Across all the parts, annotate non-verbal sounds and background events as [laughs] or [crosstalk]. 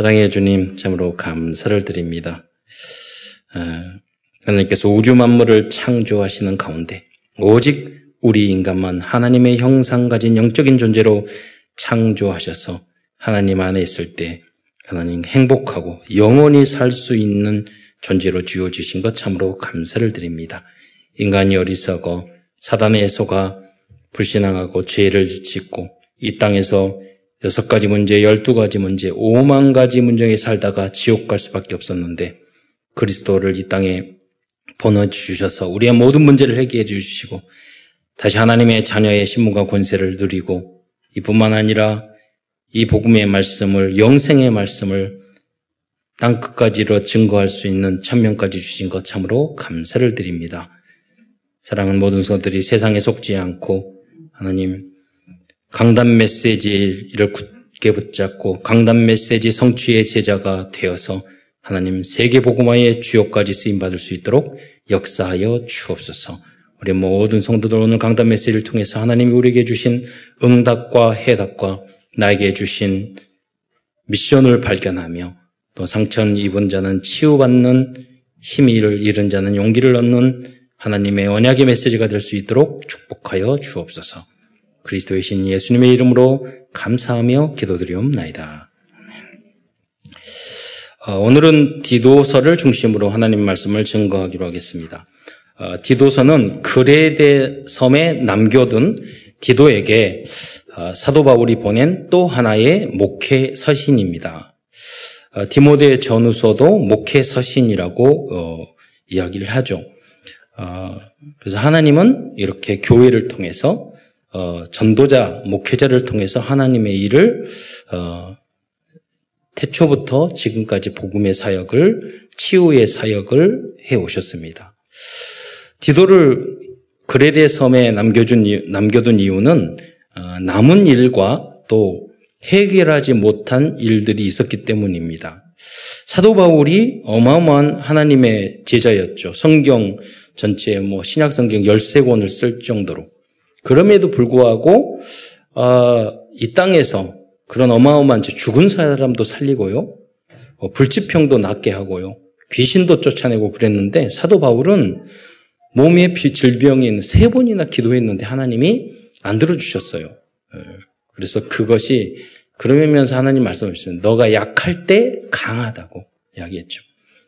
사랑해 주님, 참으로 감사를 드립니다. 아, 하나님께서 우주 만물을 창조하시는 가운데 오직 우리 인간만 하나님의 형상 가진 영적인 존재로 창조하셔서 하나님 안에 있을 때 하나님 행복하고 영원히 살 수 있는 존재로 지어주신 것 참으로 감사를 드립니다. 인간이 어리석어 사단의 애소가 불신앙하고 죄를 짓고 이 땅에서 여섯 가지 문제, 열두 가지 문제, 오만 가지 문제에 살다가 지옥 갈 수밖에 없었는데 그리스도를 이 땅에 보내주셔서 우리의 모든 문제를 해결해 주시고 다시 하나님의 자녀의 신분과 권세를 누리고 이뿐만 아니라 이 복음의 말씀을 영생의 말씀을 땅 끝까지로 증거할 수 있는 천명까지 주신 것 참으로 감사를 드립니다. 사랑하는 모든 성들이 세상에 속지 않고 하나님 강단 메시지를 굳게 붙잡고 강단 메시지 성취의 제자가 되어서 하나님 세계 복음화의 주역까지 쓰임 받을 수 있도록 역사하여 주옵소서. 우리 모든 성도들 오늘 강단 메시지를 통해서 하나님이 우리에게 주신 응답과 해답과 나에게 주신 미션을 발견하며 또 상처 입은 자는 치유받는 힘을 잃은 자는 용기를 얻는 하나님의 언약의 메시지가 될 수 있도록 축복하여 주옵소서. 그리스도의 신 예수님의 이름으로 감사하며 기도드리옵나이다. 어, 오늘은 디도서를 중심으로 하나님 말씀을 증거하기로 하겠습니다. 어, 디도서는 그레데 섬에 남겨둔 디도에게 어, 사도 바울이 보낸 또 하나의 목회 서신입니다. 디모데 전후서도 목회 서신이라고 이야기를 하죠. 그래서 하나님은 이렇게 교회를 통해서 전도자, 목회자를 통해서 하나님의 일을 태초부터 지금까지 복음의 사역을 치유의 사역을 해 오셨습니다. 디도를 그레데 섬에 남겨준 남겨둔 이유는 어, 남은 일과 또 해결하지 못한 일들이 있었기 때문입니다. 사도 바울이 어마어마한 하나님의 제자였죠. 성경 전체 뭐 신약 성경 13권을 쓸 정도로. 그럼에도 불구하고 어, 이 땅에서 그런 어마어마한 죽은 사람도 살리고요. 어, 불치병도 낫게 하고요. 귀신도 쫓아내고 그랬는데 사도 바울은 몸에 질병인 세 번이나 기도했는데 하나님이 안 들어주셨어요. 예. 그래서 그것이 그러면서 하나님 말씀하셨어요. 너가 약할 때 강하다고 이야기했죠.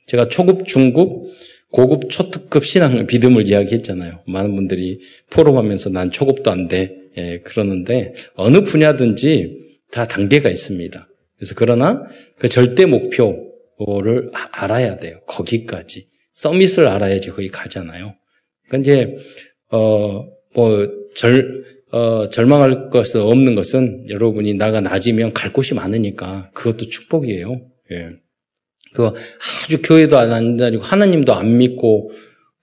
제가 초급, 중급, 고급, 초특급 신앙 믿음을 이야기했잖아요. 많은 분들이 포럼하면서 난 초급도 안 돼. 예, 그러는데 어느 분야든지 다 단계가 있습니다. 그래서 그러나 그 절대 목표를 아, 알아야 돼요. 거기까지. 서밋을 알아야지 거기 가잖아요. 그러니까 이제, 어, 뭐, 절, 어, 절망할 것은 없는 것은 여러분이 나가 낮으면 갈 곳이 많으니까 그것도 축복이에요. 예. 그 아주 교회도 안 다니고 하나님도 안 믿고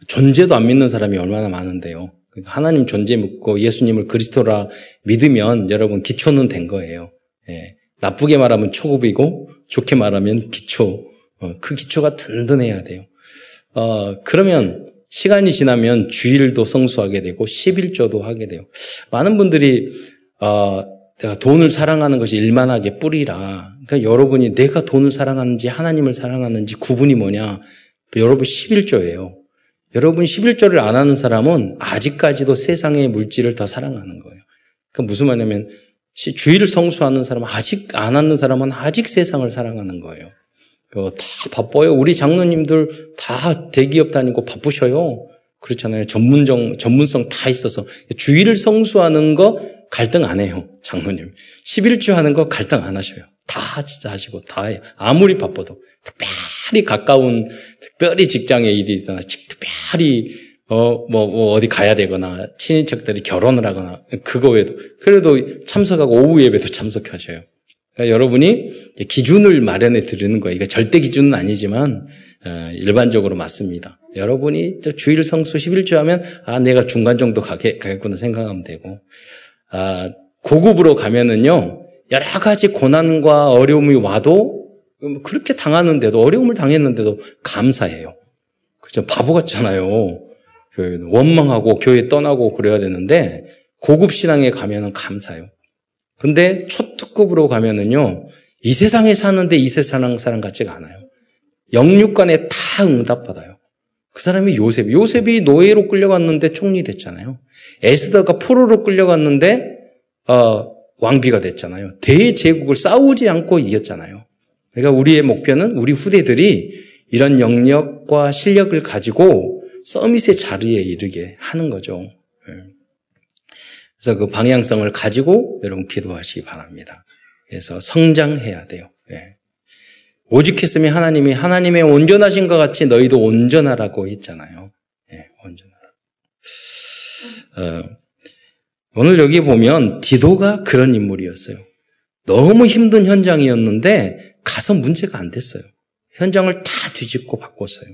존재도 안 믿는 사람이 얼마나 많은데요. 그러니까 하나님 존재 믿고 예수님을 그리스도라 믿으면 여러분 기초는 된 거예요. 예, 나쁘게 말하면 초급이고 좋게 말하면 기초. 어, 그 기초가 든든해야 돼요. 어, 그러면 시간이 지나면 주일도 성수하게 되고 11조도 하게 돼요. 많은 분들이 어, 내가 돈을 사랑하는 것이 일만하게 뿌리라. 그러니까 여러분이 내가 돈을 사랑하는지 하나님을 사랑하는지 구분이 뭐냐? 여러분 11조예요. 여러분 11조를 안 하는 사람은 아직까지도 세상의 물질을 더 사랑하는 거예요. 그러니까 무슨 말이냐면 주의를 성수하는 사람은 아직 안 하는 사람은 아직 세상을 사랑하는 거예요. 다 바빠요. 우리 장로님들 다 대기업 다니고 바쁘셔요. 그렇잖아요. 전문정, 전문성 다 있어서. 주의를 성수하는 거 갈등 안 해요. 장로님. 11주 하는 거 갈등 안 하셔요. 다 하시고 다 해요. 아무리 바빠도. 특별히 가까운, 특별히 직장의 일이나 특별히 어, 뭐, 뭐, 어디 가야 되거나, 친인척들이 결혼을 하거나, 그거 외에도. 그래도 참석하고 오후 예배도 참석하셔요. 그러니까 여러분이 기준을 마련해 드리는 거예요. 이거 절대 기준은 아니지만, 어, 일반적으로 맞습니다. 여러분이 주일 성수 11주 하면, 아, 내가 중간 정도 가게, 가겠구나 생각하면 되고, 아, 고급으로 가면은요, 여러 가지 고난과 어려움이 와도, 그렇게 당하는데도, 어려움을 당했는데도 감사해요. 그죠? 바보 같잖아요. 그 원망하고 교회 떠나고 그래야 되는데 고급 신앙에 가면은 감사해요. 근데 초특급으로 가면은요 이 세상에 사는데 이 세상 사람 같지가 않아요. 영육간에 다 응답받아요. 그 사람이 요셉. 요셉이 노예로 끌려갔는데 총리 됐잖아요. 에스더가 포로로 끌려갔는데 어, 왕비가 됐잖아요. 대제국을 싸우지 않고 이겼잖아요. 그러니까 우리의 목표는 우리 후대들이 이런 영역과 실력을 가지고 서밋의 자리에 이르게 하는 거죠. 예. 그래서 그 방향성을 가지고 여러분 기도하시기 바랍니다. 그래서 성장해야 돼요. 예. 오직 했으면 하나님이 하나님의 온전하신 것 같이 너희도 온전하라고 했잖아요. 예, 온전하라. 어, 오늘 여기 보면 디도가 그런 인물이었어요. 너무 힘든 현장이었는데 가서 문제가 안 됐어요. 현장을 다 뒤집고 바꿨어요.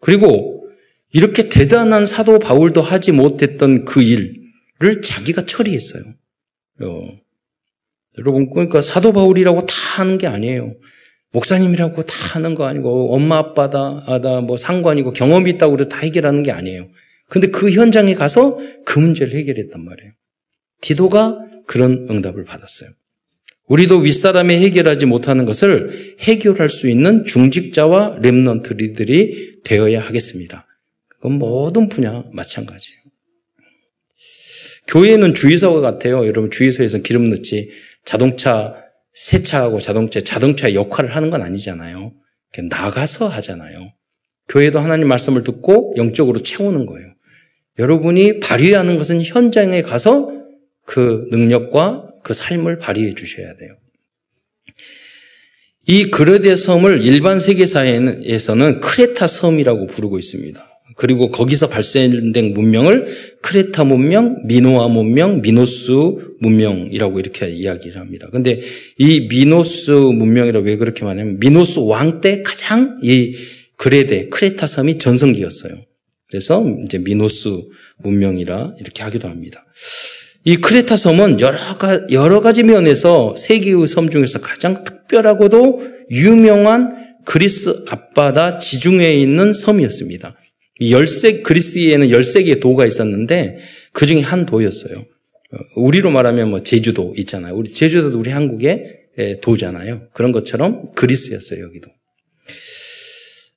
그리고 이렇게 대단한 사도 바울도 하지 못했던 그 일을 자기가 처리했어요. 어. 여러분, 그러니까 사도 바울이라고 다 하는 게 아니에요. 목사님이라고 다 하는 거 아니고 엄마 아빠다 아다 뭐 상관이고 경험이 있다고 그래서 다 해결하는 게 아니에요. 근데 그 현장에 가서 그 문제를 해결했단 말이에요. 디도가 그런 응답을 받았어요. 우리도 윗사람이 해결하지 못하는 것을 해결할 수 있는 중직자와 랩런트들이 되어야 하겠습니다. 그건 모든 분야 마찬가지예요. 교회는 주유소가 같아요. 여러분 주유소에서 기름 넣지 자동차 세차하고 자동차, 자동차의 역할을 하는 건 아니잖아요. 나가서 하잖아요. 교회도 하나님 말씀을 듣고 영적으로 채우는 거예요. 여러분이 발휘하는 것은 현장에 가서 그 능력과 그 삶을 발휘해 주셔야 돼요. 이 그르데 섬을 일반 세계사에서는 크레타 섬이라고 부르고 있습니다. 그리고 거기서 발생된 문명을 크레타 문명, 미노아 문명, 미노스 문명이라고 이렇게 이야기를 합니다. 근데 이 미노스 문명이라 왜 그렇게 말하냐면 미노스 왕 때 가장 이 그레데, 크레타 섬이 전성기였어요. 그래서 이제 미노스 문명이라 이렇게 하기도 합니다. 이 크레타 섬은 여러, 가지 면에서 세계의 섬 중에서 가장 특별하고도 유명한 그리스 앞바다 지중해에 있는 섬이었습니다. 열세, 그리스에는 13개의 도가 있었는데 그 중에 한 도였어요. 우리로 말하면 뭐 제주도 있잖아요. 우리 제주도도 우리 한국의 도잖아요. 그런 것처럼 그리스였어요, 여기도.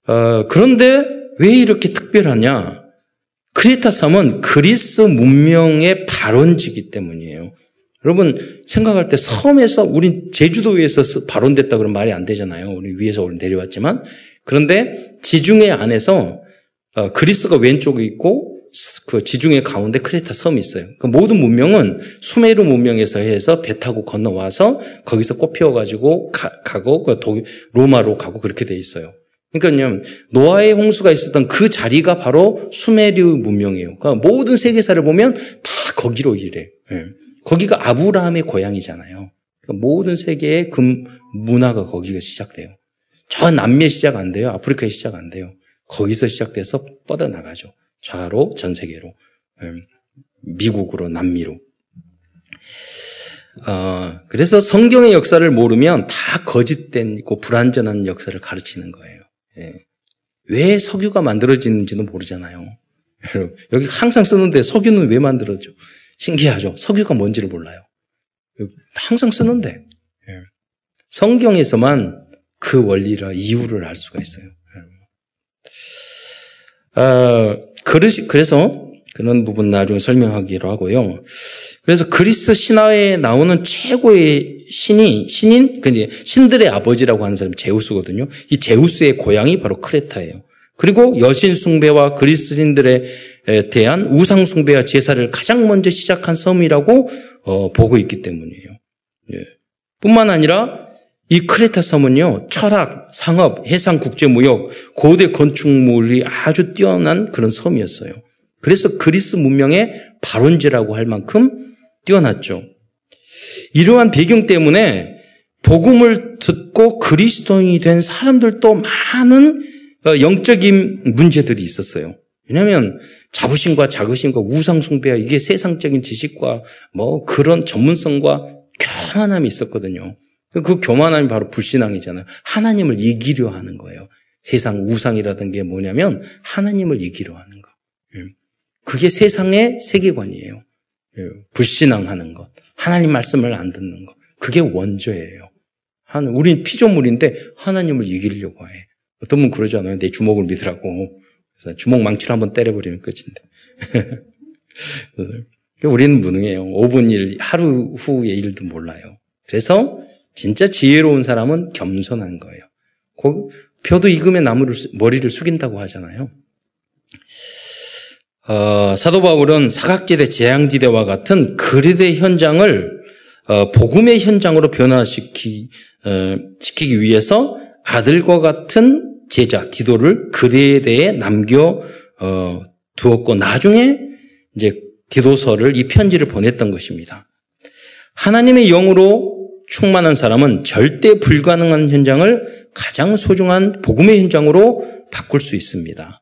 어, 그런데 왜 이렇게 특별하냐? 크리타 섬은 그리스 문명의 발원지기 때문이에요. 여러분 생각할 때 섬에서 우리 제주도에서 발원됐다 그런 말이 안 되잖아요. 우리 위에서 내려왔지만 그런데 지중해 안에서 어, 그리스가 왼쪽에 있고 그 지중해 가운데 크레타 섬이 있어요. 그 모든 문명은 수메르 문명에서 해서 배 타고 건너와서 거기서 꽃 피워가지고 가, 고 그 로마로 가고 그렇게 돼 있어요. 그러니까요, 노아의 홍수가 있었던 그 자리가 바로 수메르 문명이에요. 그러니까 모든 세계사를 보면 다 거기로 이래. 예. 거기가 아브라함의 고향이잖아요. 그러니까 모든 세계의 금 문화가 거기가 시작돼요. 저 남미에 시작 안 돼요. 아프리카에 시작 안 돼요. 거기서 시작돼서 뻗어 나가죠. 좌로 전 세계로. 음, 미국으로, 남미로. 어, 그래서 성경의 역사를 모르면 다 거짓된고 불완전한 역사를 가르치는 거예요. 예. 왜 석유가 만들어지는지도 모르잖아요. [laughs] 여기 항상 쓰는데 석유는 왜 만들어져? 신기하죠? 석유가 뭔지를 몰라요. 항상 쓰는데. 예. 성경에서만 그 원리라 이유를 알 수가 있어요. 어, 그래서 그런 부분 나중에 설명하기로 하고요. 그래서 그리스 신화에 나오는 최고의 신이 신인 근데 신들의 아버지라고 하는 사람이 제우스거든요. 이 제우스의 고향이 바로 크레타예요. 그리고 여신 숭배와 그리스 신들에 대한 우상 숭배와 제사를 가장 먼저 시작한 섬이라고 어, 보고 있기 때문이에요. 예. 뿐만 아니라 이 크레타 섬은요, 철학, 상업, 해상 국제 무역, 고대 건축물이 아주 뛰어난 그런 섬이었어요. 그래서 그리스 문명의 발원지라고 할 만큼 뛰어났죠. 이러한 배경 때문에 복음을 듣고 그리스도인이 된 사람들도 많은 어, 영적인 문제들이 있었어요. 왜냐하면 자부심과 자부심과 우상숭배와 이게 세상적인 지식과 뭐 그런 전문성과 교만함이 있었거든요. 그 교만함이 바로 불신앙이잖아요. 하나님을 이기려 하는 거예요. 세상 우상이라든 게 뭐냐면 하나님을 이기려 하는 거. 예. 그게 세상의 세계관이에요. 예. 불신앙하는 것. 하나님 말씀을 안 듣는 것. 그게 원조예요. 한 우린 피조물인데 하나님을 이기려고 해. 어떤 분 그러잖아요. 내 주먹을 믿으라고. 그래서 주먹 망치로 한번 때려버리면 끝인데. [laughs] 우리는 무능해요. 5분 일, 하루 후의 일도 몰라요. 그래서 진짜 지혜로운 사람은 겸손한 거예요. 표도 익으면 나무를, 머리를 숙인다고 하잖아요. 어, 사도 바울은 사각지대, 재앙지대와 같은 그리대 현장을 어, 복음의 현장으로 변화시키, 어, 시키기 위해서 아들과 같은 제자 디도를 그리대에 남겨 어, 두었고 나중에 이제 디도서를 이 편지를 보냈던 것입니다. 하나님의 영으로 충만한 사람은 절대 불가능한 현장을 가장 소중한 복음의 현장으로 바꿀 수 있습니다.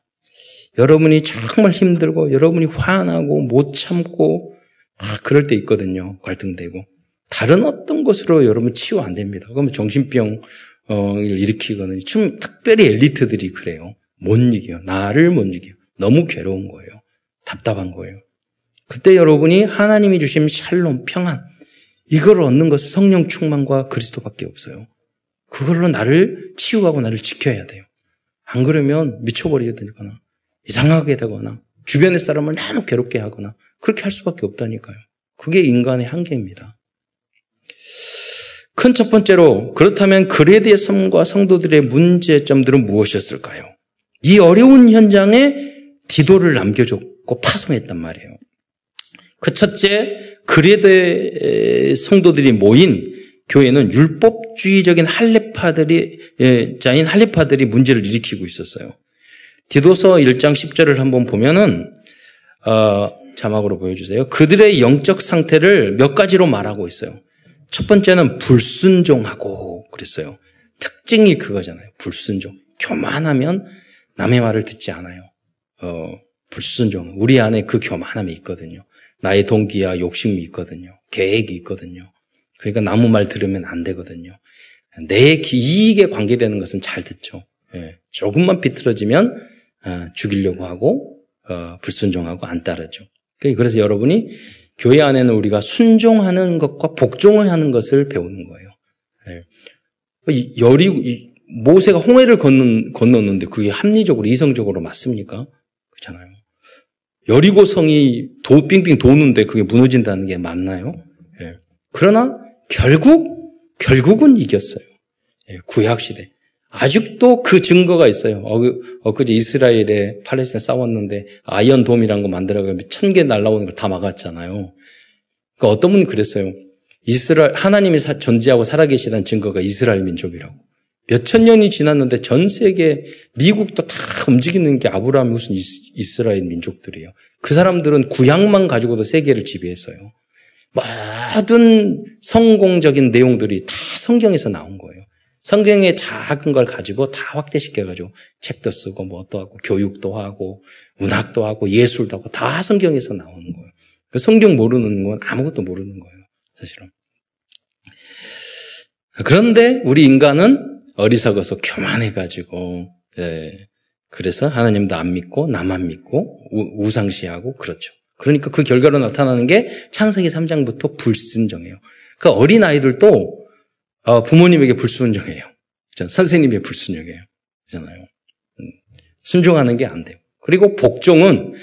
여러분이 정말 힘들고 여러분이 화나고 못 참고 아, 그럴 때 있거든요. 갈등되고 다른 어떤 것으로 여러분 치유 안 됩니다. 그러면 정신병을 일으키거나 좀 특별히 엘리트들이 그래요. 못 이겨요. 나를 못 이겨요. 너무 괴로운 거예요. 답답한 거예요. 그때 여러분이 하나님이 주신 샬롬, 평안, 이걸 얻는 것은 성령 충만과 그리스도밖에 없어요. 그걸로 나를 치유하고 나를 지켜야 돼요. 안 그러면 미쳐버리게 되거나 이상하게 되거나 주변의 사람을 너무 괴롭게 하거나 그렇게 할 수밖에 없다니까요. 그게 인간의 한계입니다. 큰 첫 번째로 그렇다면 그레드의 섬과 성도들의 문제점들은 무엇이었을까요? 이 어려운 현장에 디도를 남겨줬고 파송했단 말이에요. 그 첫째, 그레드 성도들이 모인 교회는 율법주의적인 할례파들이 예, 자인 할례파들이 문제를 일으키고 있었어요. 디도서 1장 10절을 한번 보면은 어, 자막으로 보여주세요. 그들의 영적 상태를 몇 가지로 말하고 있어요. 첫 번째는 불순종하고 그랬어요. 특징이 그거잖아요. 불순종. 교만하면 남의 말을 듣지 않아요. 어, 불순종. 우리 안에 그 교만함이 있거든요. 나의 동기야 욕심이 있거든요. 계획이 있거든요. 그러니까 나무 말 들으면 안 되거든요. 내 이익에 관계되는 것은 잘 듣죠. 예, 조금만 비틀어지면 어, 죽이려고 하고 어, 불순종하고 안 따르죠. 그래서 여러분이 교회 안에는 우리가 순종하는 것과 복종을 하는 것을 배우는 거예요. 예. 열이 모세가 홍해를 건넌, 건넜는데 그게 합리적으로 이성적으로 맞습니까? 그렇잖아요. 여리고 성이 도 빙빙 도는데 그게 무너진다는 게 맞나요? 예. 그러나 결국 결국은 이겼어요. 예. 구약 시대. 아직도 그 증거가 있어요. 엊그제 이스라엘에 팔레스타인 싸웠는데 Iron Dome이라는 거 만들어가지고 천개 날라오는 걸 다 막았잖아요. 그러니까 어떤 분이 그랬어요. 이스라엘 하나님이 존재하고 살아계시다는 증거가 이스라엘 민족이라고. 몇 천 년이 지났는데 전 세계 미국도 다 움직이는 게 아브라함의 후손 이스라엘 민족들이에요. 그 사람들은 구약만 가지고도 세계를 지배했어요. 모든 성공적인 내용들이 다 성경에서 나온 거예요. 성경의 작은 걸 가지고 다 확대시켜가지고 책도 쓰고 뭐도 하고 교육도 하고 문학도 하고 예술도 하고 다 성경에서 나오는 거예요. 그 성경 모르는 건 아무것도 모르는 거예요. 사실은. 그런데 우리 인간은 어리석어서 교만해가지고 예, 그래서 하나님도 안 믿고 나만 믿고 우, 상시하고 그렇죠. 그러니까 그 결과로 나타나는 게 창세기 3장부터 불순정해요. 그 어린 아이들도 어, 부모님에게 불순종해요. 선생님에게 불순종해요. 그잖아요. 음, 순종하는 게 안 돼요. 그리고 복종은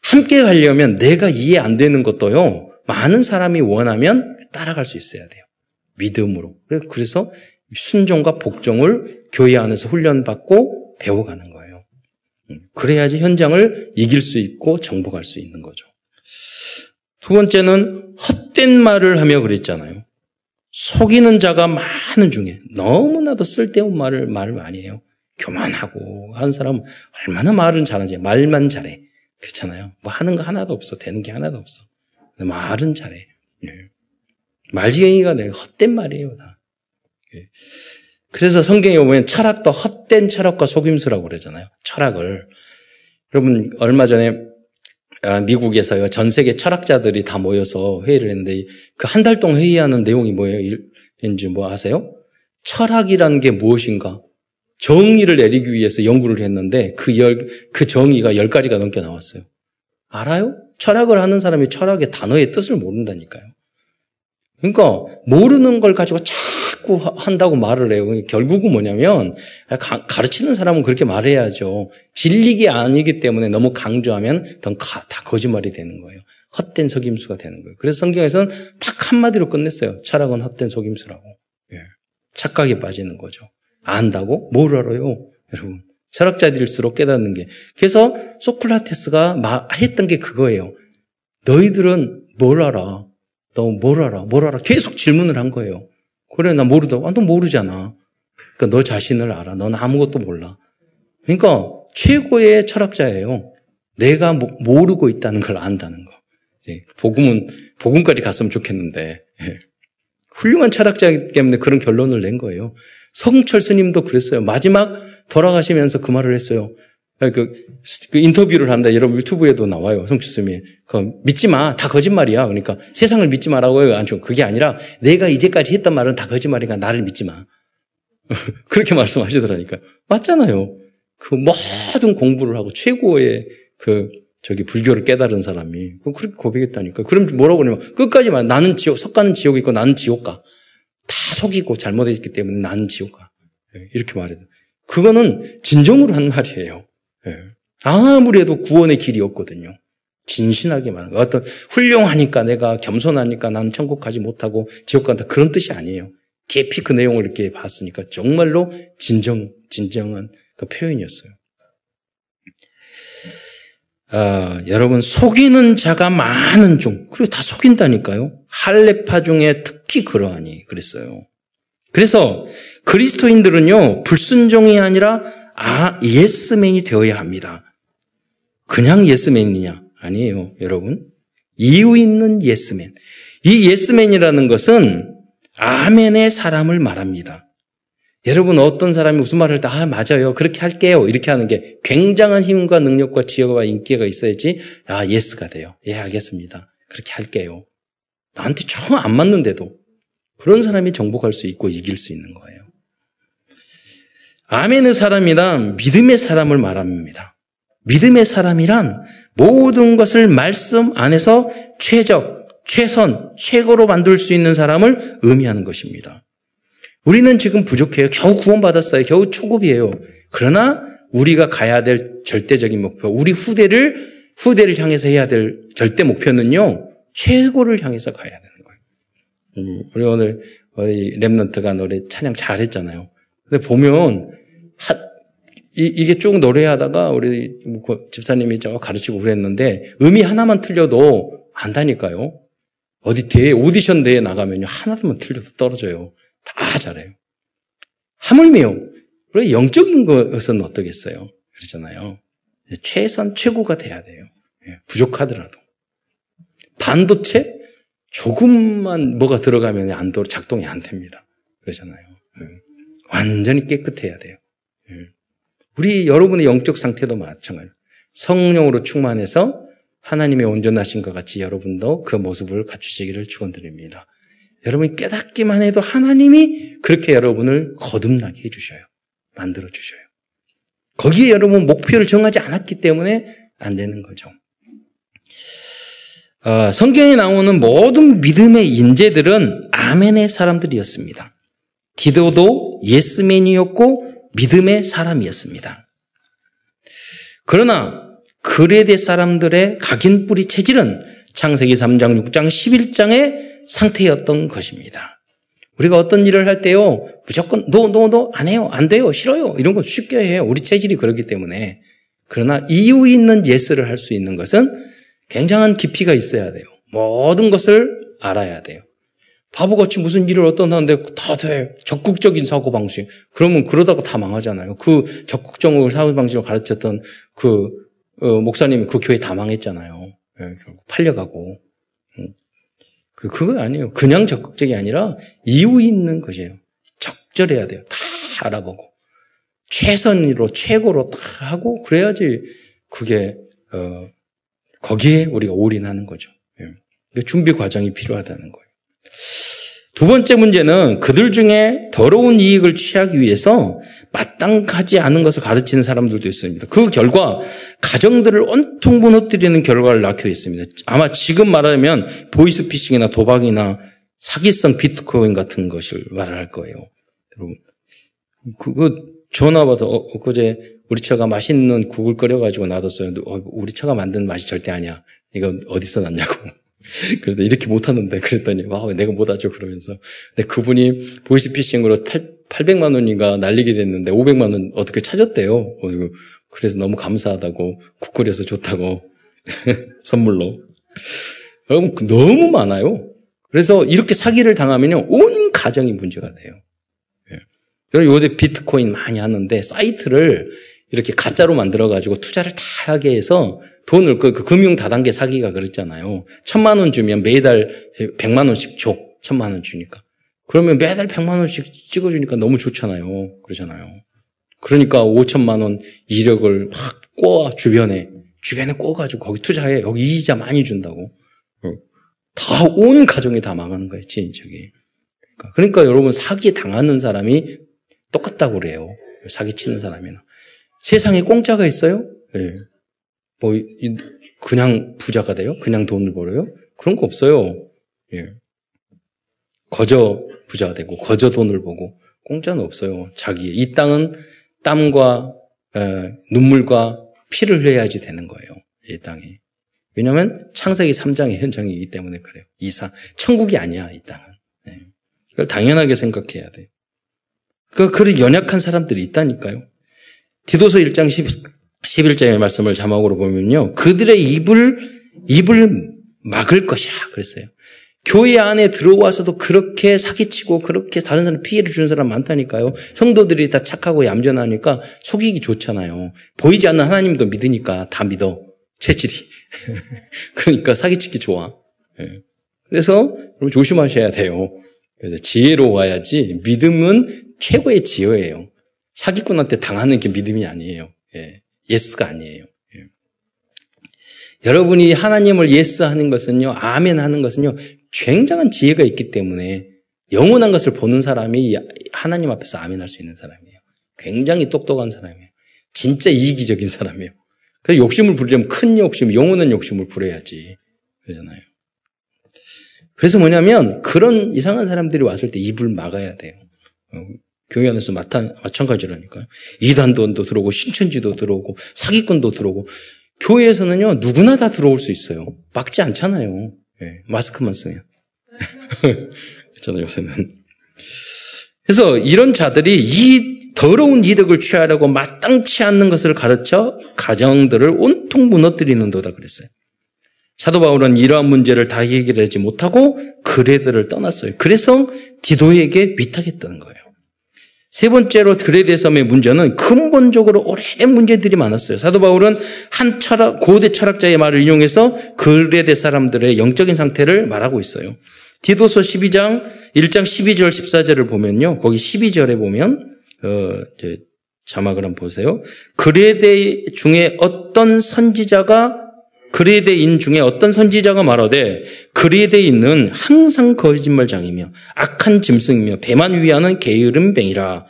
함께 가려면 내가 이해 안 되는 것도요, 많은 사람이 원하면 따라갈 수 있어야 돼요. 믿음으로. 그래서 순종과 복종을 교회 안에서 훈련받고 배워가는 거예요. 음, 그래야지 현장을 이길 수 있고 정복할 수 있는 거죠. 두 번째는 헛된 말을 하며 그랬잖아요. 속이는 자가 많은 중에 너무나도 쓸데없는 말을 말을 많이 해요. 교만하고 한 사람은 얼마나 말은 잘하지 말만 잘해 그렇잖아요. 뭐 하는 거 하나도 없어 되는 게 하나도 없어. 말은 잘해. 네. 말지갱이가 내 헛된 말이에요 다. 예. 그래서 성경에 보면 철학도 헛된 철학과 속임수라고 그러잖아요. 철학을 여러분 얼마 전에 아, 미국에서요 전 세계 철학자들이 다 모여서 회의를 했는데 그 한 달 동안 회의하는 내용이 뭐예요? 인지 뭐 아세요? 철학이라는 게 무엇인가? 정의를 내리기 위해서 연구를 했는데 그 열, 그 정의가 열 가지가 넘게 나왔어요. 알아요? 철학을 하는 사람이 철학의 단어의 뜻을 모른다니까요. 그러니까 모르는 걸 가지고 자 꾸 자꾸 한다고 말을 해요. 결국은 뭐냐면 가, 르치는 사람은 그렇게 말해야죠. 진리기 아니기 때문에 너무 강조하면 다 거짓말이 되는 거예요. 헛된 속임수가 되는 거예요. 그래서 성경에서는 딱 한마디로 끝냈어요. 철학은 헛된 속임수라고. 예. 착각에 빠지는 거죠. 안다고? 뭘 알아요? 여러분. 철학자들일수록 깨닫는 게. 그래서 소클라테스가 했던 게 그거예요. 너희들은 뭘 알아? 너 뭘 알아? 뭘 알아? 계속 질문을 한 거예요. 그래, 나 모르다고. 아, 너 모르잖아. 그러니까 너 자신을 알아. 넌 아무것도 몰라. 그러니까 최고의 철학자예요. 내가 모르고 있다는 걸 안다는 거. 복음은, 복음까지 갔으면 좋겠는데. 예. 훌륭한 철학자이기 때문에 그런 결론을 낸 거예요. 성철 스님도 그랬어요. 마지막 돌아가시면서 그 말을 했어요. 그, 그 인터뷰를 한다. 여러분 유튜브에도 나와요. 스님이. 그 믿지 마. 다 거짓말이야. 그러니까 세상을 믿지 마라고요. 아니죠. 그게 아니라 내가 이제까지 했던 말은 다 거짓말이니까 나를 믿지 마. [laughs] 그렇게 말씀하시더라니까. 맞잖아요. 그 모든 공부를 하고 최고의 그 저기 불교를 깨달은 사람이 그렇게 고백했다니까. 그럼 뭐라고 그러냐면 끝까지 말 나는 지옥, 석가는 지옥 있고 나는 지옥 가. 다 속이고 잘못했기 때문에 나는 지옥 가. 예, 이렇게 말해요. 그거는 진정으로 한 말이에요. 예. 아무리 해도 구원의 길이 없거든요. 진신하게 말하는 거예요. 어떤 훌륭하니까 내가 겸손하니까 나는 천국 가지 못하고 지옥 간다. 그런 뜻이 아니에요. 깊이 그 내용을 이렇게 봤으니까 정말로 진정, 진정한 그 표현이었어요. 어, 여러분 속이는 자가 많은 중 그리고 다 속인다니까요. 할례파 중에 특히 그러하니 그랬어요. 그래서 그리스도인들은요 불순종이 아니라 아 예스맨이 되어야 합니다. 그냥 예스맨이냐 아니에요, 여러분. 이유 있는 예스맨. 이 예스맨이라는 것은 아멘의 사람을 말합니다. 여러분 어떤 사람이 무슨 말을 다 아, 맞아요. 그렇게 할게요. 이렇게 하는 게 굉장한 힘과 능력과 지혜와 인기가 있어야지 아 yes가 돼요. 예 알겠습니다. 그렇게 할게요. 나한테 정 안 맞는데도 그런 사람이 정복할 수 있고 이길 수 있는 거예요. 아멘의 사람이란 믿음의 사람을 말합니다. 믿음의 사람이란 모든 것을 말씀 안에서 최적, 최선, 최고로 만들 수 있는 사람을 의미하는 것입니다. 우리는 지금 부족해요. 겨우 구원받았어요. 겨우 초급이에요. 그러나 우리가 가야 될 절대적인 목표, 우리 후대를, 후대를 향해서 해야 될 절대 목표는요, 최고를 향해서 가야 되는 거예요. 음, 우리 오늘, 랩런트가 노래 찬양 잘했잖아요. 근데 보면, 하, 이, 게쭉 노래하다가 우리 그 집사님이 저 가르치고 그랬는데, 의미 하나만 틀려도 안다니까요. 어디 대회, 오디션 대회 나가면요, 하나만 틀려도 떨어져요. 다 잘해요. 하물며 그래 영적인 것은 어떻겠어요? 그러잖아요. 최선 최고가 돼야 돼요. 예, 부족하더라도 반도체 조금만 뭐가 들어가면 안 작동이 안 됩니다. 그러잖아요. 예, 완전히 깨끗해야 돼요. 예. 우리 여러분의 영적 상태도 마찬가지. 성령으로 충만해서 하나님의 온전하신 것 같이 여러분도 그 모습을 갖추시기를 축원드립니다. 여러분이 깨닫기만 해도 하나님이 그렇게 여러분을 거듭나게 해주셔요. 만들어 주셔요. 거기에 여러분 목표를 정하지 않았기 때문에 안 되는 거죠. 어, 성경에 나오는 모든 믿음의 인재들은 아멘의 사람들이었습니다. 디도도 예스맨이었고 믿음의 사람이었습니다. 그러나 그레데 사람들의 각인 뿌리 체질은 창세기 3장, 6장, 11장의 상태였던 것입니다. 우리가 어떤 일을 할 때요, 무조건, 너, 너, 너, 안 해요, 안 돼요, 싫어요. 이런 거 쉽게 해요. 우리 체질이 그렇기 때문에. 그러나 이유 있는 예스를 할 수 있는 것은 굉장한 깊이가 있어야 돼요. 모든 것을 알아야 돼요. 바보같이 무슨 일을 어떤 하는데 다 돼. 적극적인 사고방식. 그러면 그러다가 다 망하잖아요. 그 적극적으로 사고방식을 가르쳤던 그, 어, 목사님이 그 교회 다 망했잖아요. 네, 결국 팔려가고. 그, 그거 아니에요. 그냥 적극적이 아니라 이유 있는 것이에요. 적절해야 돼요. 다 알아보고. 최선으로, 최고로 다 하고, 그래야지 그게, 어, 거기에 우리가 올인하는 거죠. 예. 준비 과정이 필요하다는 거예요. 두 번째 문제는 그들 중에 더러운 이익을 취하기 위해서 마땅하지 않은 것을 가르치는 사람들도 있습니다. 그 결과 가정들을 온통 무너뜨리는 결과를 낳게 됐습니다. 아마 지금 말하면 보이스피싱이나 도박이나 사기성 비트코인 같은 것을 말할 거예요. 여러분, 그거 전화 받아 어, 엊그제 우리 차가 맛있는 국을 끓여가지고 놔뒀어요. 어, 우리 차가 만든 맛이 절대 아니야. 이거 어디서 났냐고. 그래서 이렇게 못하는데 그랬더니 와 내가 못하죠 그러면서 근데 그분이 보이스피싱으로 8, 800만 원인가 날리게 됐는데 500만 원 어떻게 찾았대요. 그래서 너무 감사하다고 국 끓여서 좋다고 선물로 여러분 너무 많아요. 그래서 이렇게 사기를 당하면요 온 가정이 문제가 돼요. 예. 여러분 요새 비트코인 많이 하는데 사이트를 이렇게 가짜로 만들어가지고 투자를 다 하게 해서 돈을 그, 그 금융 다단계 사기가 그랬잖아요. 천만 원 주면 매달 백만 원씩 줘. 천만 원 주니까. 그러면 매달 백만 원씩 찍어주니까 너무 좋잖아요. 그러잖아요. 그러니까 오천만 원 일억을 막 꼬아 주변에 주변에 꼬가지고 거기 투자해 여기 이자 많이 준다고. 어. 다온 가정이 다 망하는 거예요. 진적이. 그러니까, 그러니까 여러분 사기 당하는 사람이 똑같다고 그래요. 사기 치는 사람이나. 세상에 공짜가 있어요? 네. 뭐, 그냥 부자가 돼요? 그냥 돈을 벌어요? 그런 거 없어요. 예. 거저 부자가 되고, 거저 돈을 보고, 공짜는 없어요. 자기. 이 땅은 땀과, 에, 눈물과 피를 흘려야지 되는 거예요. 이 땅이. 왜냐하면 창세기 3장의 현장이기 때문에 그래요. 이사 천국이 아니야 이 땅은. 네. 그걸 당연하게 생각해야 돼요. 그 그런 연약한 사람들이 있다니까요. 디도서 1장 11, 11장의 말씀을 자막으로 보면요. 그들의 입을, 입을 막을 것이라 그랬어요. 교회 안에 들어와서도 그렇게 사기치고 그렇게 다른 사람 피해를 주는 사람 많다니까요. 성도들이 다 착하고 얌전하니까 속이기 좋잖아요. 보이지 않는 하나님도 믿으니까 다 믿어. 체질이. [laughs] 그러니까 사기치기 좋아. 예. 그래서 조심하셔야 돼요. 그래서 지혜로워야지 믿음은 최고의 지혜예요. 사기꾼한테 당하는 게 믿음이 아니에요. 예. yes가 아니에요. 예. 여러분이 하나님을 yes 하는 것은요, 아멘 하는 것은요, 굉장한 지혜가 있기 때문에 영원한 것을 보는 사람이 하나님 앞에서 아멘 할 수 있는 사람이에요. 굉장히 똑똑한 사람이에요. 진짜 이기적인 사람이에요. 그래서 욕심을 부리려면 큰 욕심, 영원한 욕심을 부려야지. 그러잖아요. 그래서 뭐냐면 그런 이상한 사람들이 왔을 때 입을 막아야 돼요. 어, 교회 안에서 마찬, 마찬가지라니까요. 이단도 들어오고 신천지도 들어오고 사기꾼도 들어오고 교회에서는요 누구나 다 들어올 수 있어요. 막지 않잖아요. 네, 마스크만 쓰면. 저는 [laughs] 요새는. 그래서 이런 자들이 이 더러운 이득을 취하려고 마땅치 않는 것을 가르쳐 가정들을 온통 무너뜨리는도다 그랬어요. 사도 바울은 이러한 문제를 다 해결하지 못하고 그레들을 떠났어요. 그래서 디도에게 위탁했다는 거예요. 세 번째로 그레데 섬의 문제는 근본적으로 오래된 문제들이 많았어요. 사도 바울은 한 철학, 고대 철학자의 말을 이용해서 그레데 사람들의 영적인 상태를 말하고 있어요. 디도서 12장 1장 12절 14절을 보면요. 거기 12절에 보면 어, 자막을 한번 보세요. 그레데 중에 어떤 선지자가 그레데인 중에 어떤 선지자가 말하되 그레데인은 항상 거짓말장이며 악한 짐승이며 배만 위하는 게으른 뱅이라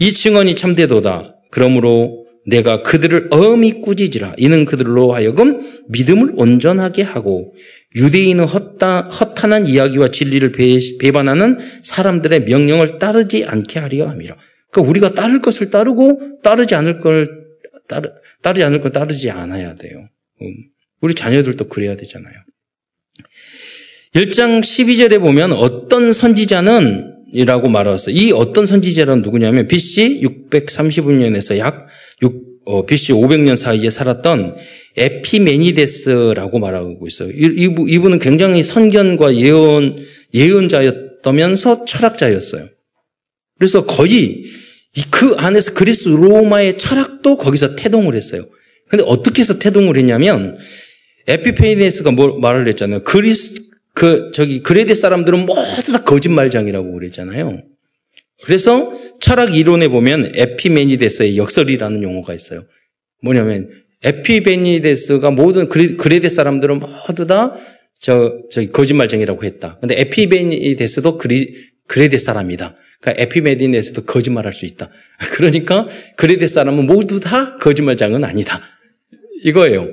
이 증언이 참되도다. 그러므로 내가 그들을 엄히 꾸짖으라. 이는 그들로 하여금 믿음을 온전하게 하고 유대인은 헛다, 헛한한 이야기와 진리를 배, 반하는 사람들의 명령을 따르지 않게 하려 함이라. 그러니까 우리가 따를 것을 따르고 따르지 않을 걸 따르, 따르지 않을 걸 따르지 않아야 돼요. 음. 우리 자녀들도 그래야 되잖아요. 1장 12절에 보면 어떤 선지자는 이라고 말했어요. 이 어떤 선지자는 누구냐면 BC 635년에서 약 6, 어, BC 500년 사이에 살았던 에피메니데스라고 말하고 있어요. 이분, 이분은 굉장히 선견과 예언, 예언자였다면서 철학자였어요. 그래서 거의 그 안에서 그리스 로마의 철학도 거기서 태동을 했어요. 근데 어떻게 해서 태동을 했냐면 에피페이네스가 뭐 말을 했잖아요. 그리스 그 저기 그레데 사람들은 모두 다 거짓말장이라고 그랬잖아요. 그래서 철학 이론에 보면 에피메니데스의 역설이라는 용어가 있어요. 뭐냐면 에피메니데스가 모든 그레데 사람들은 모두 다 저, 저기 거짓말쟁이라고 했다. 근데 에피메니데스도 그리, 그레데 사람이다. 그러니까 에피메니데스도 거짓말할 수 있다. [laughs] 그러니까 그레데 사람은 모두 다 거짓말장은 아니다. 이거예요.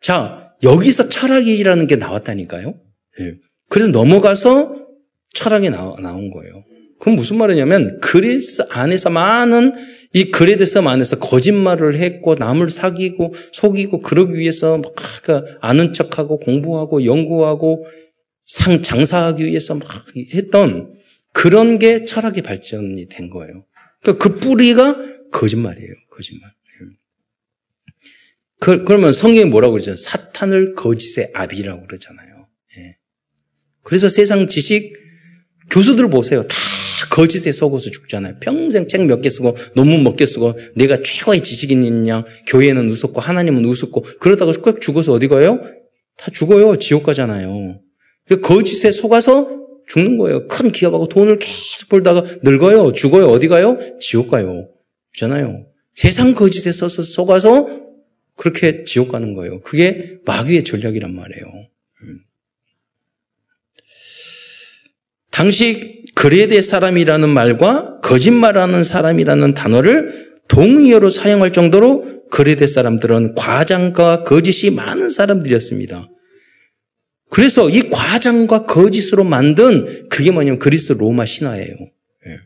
자, 여기서 철학이라는 게 나왔다니까요. 예. 그래서 넘어가서 철학이 나, 나온 거예요. 그건 무슨 말이냐면 그리스 안에서 많은 이 그레데 섬 안에서 거짓말을 했고 남을 사귀고 속이고 그러기 위해서 막 그러니까 아는 척하고 공부하고 연구하고 상 장사하기 위해서 막 했던 그런 게 철학의 발전이 된 거예요. 그러니까 그 뿌리가 거짓말이에요. 거짓말. 그, 그러면 성경이 뭐라고 그러죠? 사탄을 거짓의 아비라고 그러잖아요. 예. 그래서 세상 지식 교수들 보세요. 다 거짓에 속어서 죽잖아요. 평생 책 몇 개 쓰고 논문 몇 개 쓰고 내가 최고의 지식인이냐 교회는 웃었고 하나님은 웃었고 그러다가 꼭 죽어서 어디 가요? 다 죽어요. 지옥 가잖아요. 거짓에 속아서 죽는 거예요. 큰 기업하고 돈을 계속 벌다가 늙어요. 죽어요. 어디 가요? 지옥 가요. 그잖아요. 세상 거짓에 속아서 그렇게 지옥 가는 거예요. 그게 마귀의 전략이란 말이에요. 음. 당시 그레데 사람이라는 말과 거짓말하는 사람이라는 단어를 동의어로 사용할 정도로 그레데 사람들은 과장과 거짓이 많은 사람들이었습니다. 그래서 이 과장과 거짓으로 만든 그게 뭐냐면 그리스 로마 신화예요. 예.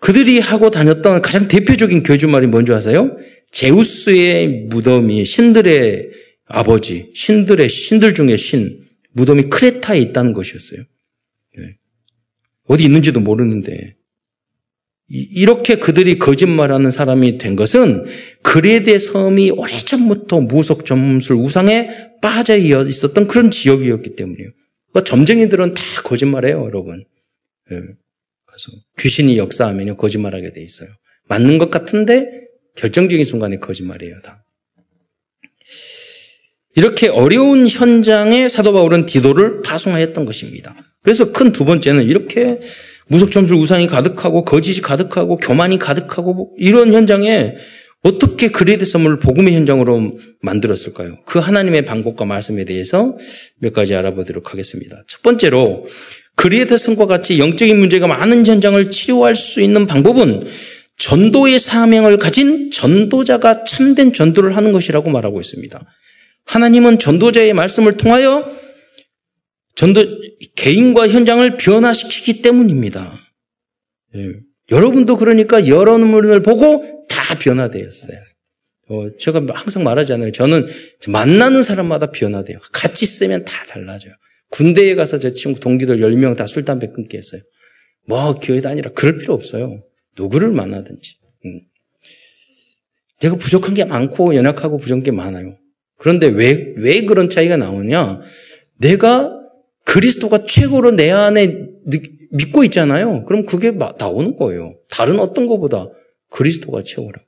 그들이 하고 다녔던 가장 대표적인 교주말이 뭔지 아세요? 제우스의 무덤이 신들의 아버지, 신들의 신들 중에 신 무덤이 크레타에 있다는 것이었어요. 예. 어디 있는지도 모르는데 이렇게 그들이 거짓말하는 사람이 된 것은 그레데 섬이 오래전부터 무속 점술 우상에 빠져 있었던 그런 지역이었기 때문이에요. 그러니까 점쟁이들은 다 거짓말해요, 여러분. 예. 그래서 귀신이 역사하면 거짓말하게 돼 있어요. 맞는 것 같은데 결정적인 순간에 거짓말이에요, 다. 이렇게 어려운 현장에 사도 바울은 디도를 파송하였던 것입니다. 그래서 큰 두 번째는 이렇게 무속 점술 우상이 가득하고 거짓이 가득하고 교만이 가득하고 뭐 이런 현장에 어떻게 그레데 섬을 복음의 현장으로 만들었을까요? 그 하나님의 방법과 말씀에 대해서 몇 가지 알아보도록 하겠습니다. 첫 번째로 섬과 같이 영적인 문제가 많은 현장을 치료할 수 있는 방법은 전도의 사명을 가진 전도자가 참된 전도를 하는 것이라고 말하고 있습니다. 하나님은 전도자의 말씀을 통하여 전도 개인과 현장을 변화시키기 때문입니다. 예. 여러분도 그러니까 여러분을 보고 다 변화되었어요. 어, 제가 항상 말하잖아요. 저는 만나는 사람마다 변화돼요. 같이 쓰면 다 달라져요. 군대에 가서 제 친구 동기들 10명 다 술, 담배 끊게 했어요. 뭐, 교회 다니라. 그럴 필요 없어요. 누구를 만나든지. 음. 내가 부족한 게 많고 연약하고 부족한 게 많아요. 그런데 왜, 왜 그런 차이가 나오냐? 내가 그리스도가 최고로 내 안에 믿고 있잖아요. 그럼 그게 나오는 거예요. 다른 어떤 것보다 그리스도가 최고라고.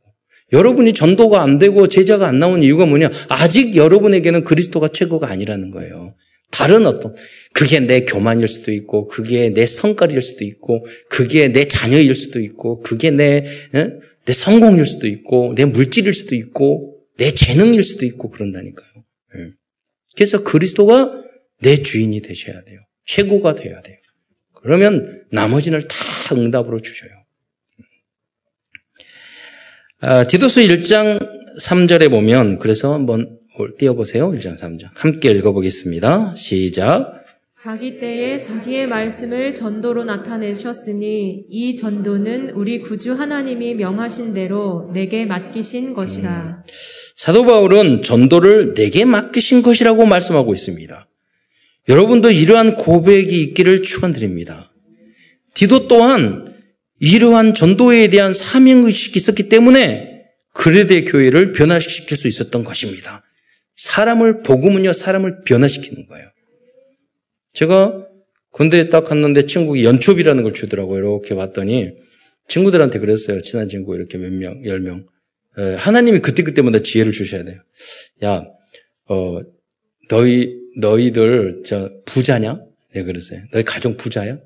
여러분이 전도가 안 되고 제자가 안 나온 이유가 뭐냐? 아직 여러분에게는 그리스도가 최고가 아니라는 거예요. 다른 어떤, 그게 내 교만일 수도 있고, 그게 내 성깔일 수도 있고, 그게 내 자녀일 수도 있고, 그게 내, 내 성공일 수도 있고, 내 물질일 수도 있고, 내 재능일 수도 있고, 그런다니까요. 그래서 그리스도가 내 주인이 되셔야 돼요. 최고가 되어야 돼요. 그러면 나머지는 다 응답으로 주셔요. 아, 디도스 1장 3절에 보면 그래서 한번 띄워보세요. 1장 3절. 함께 읽어보겠습니다. 시작. 자기 때에 자기의 말씀을 전도로 나타내셨으니 이 전도는 우리 구주 하나님이 명하신 대로 내게 맡기신 것이라. 음. 사도 바울은 전도를 내게 맡기신 것이라고 말씀하고 있습니다. 여러분도 이러한 고백이 있기를 축원드립니다. 디도 또한 이러한 전도에 대한 사명의식이 있었기 때문에 그레데 교회를 변화시킬 수 있었던 것입니다. 사람을 복음은요 사람을 변화시키는 거예요. 제가 군대에 딱 갔는데 친구가 연초비라는 걸 주더라고요. 이렇게 봤더니 친구들한테 그랬어요. 친한 친구 이렇게 몇 명, 열 명. 하나님이 그때그때마다 지혜를 주셔야 돼요. 야, 어, 너희 너희들 저 부자냐? 네 그러세요. 너희 가정 부자야?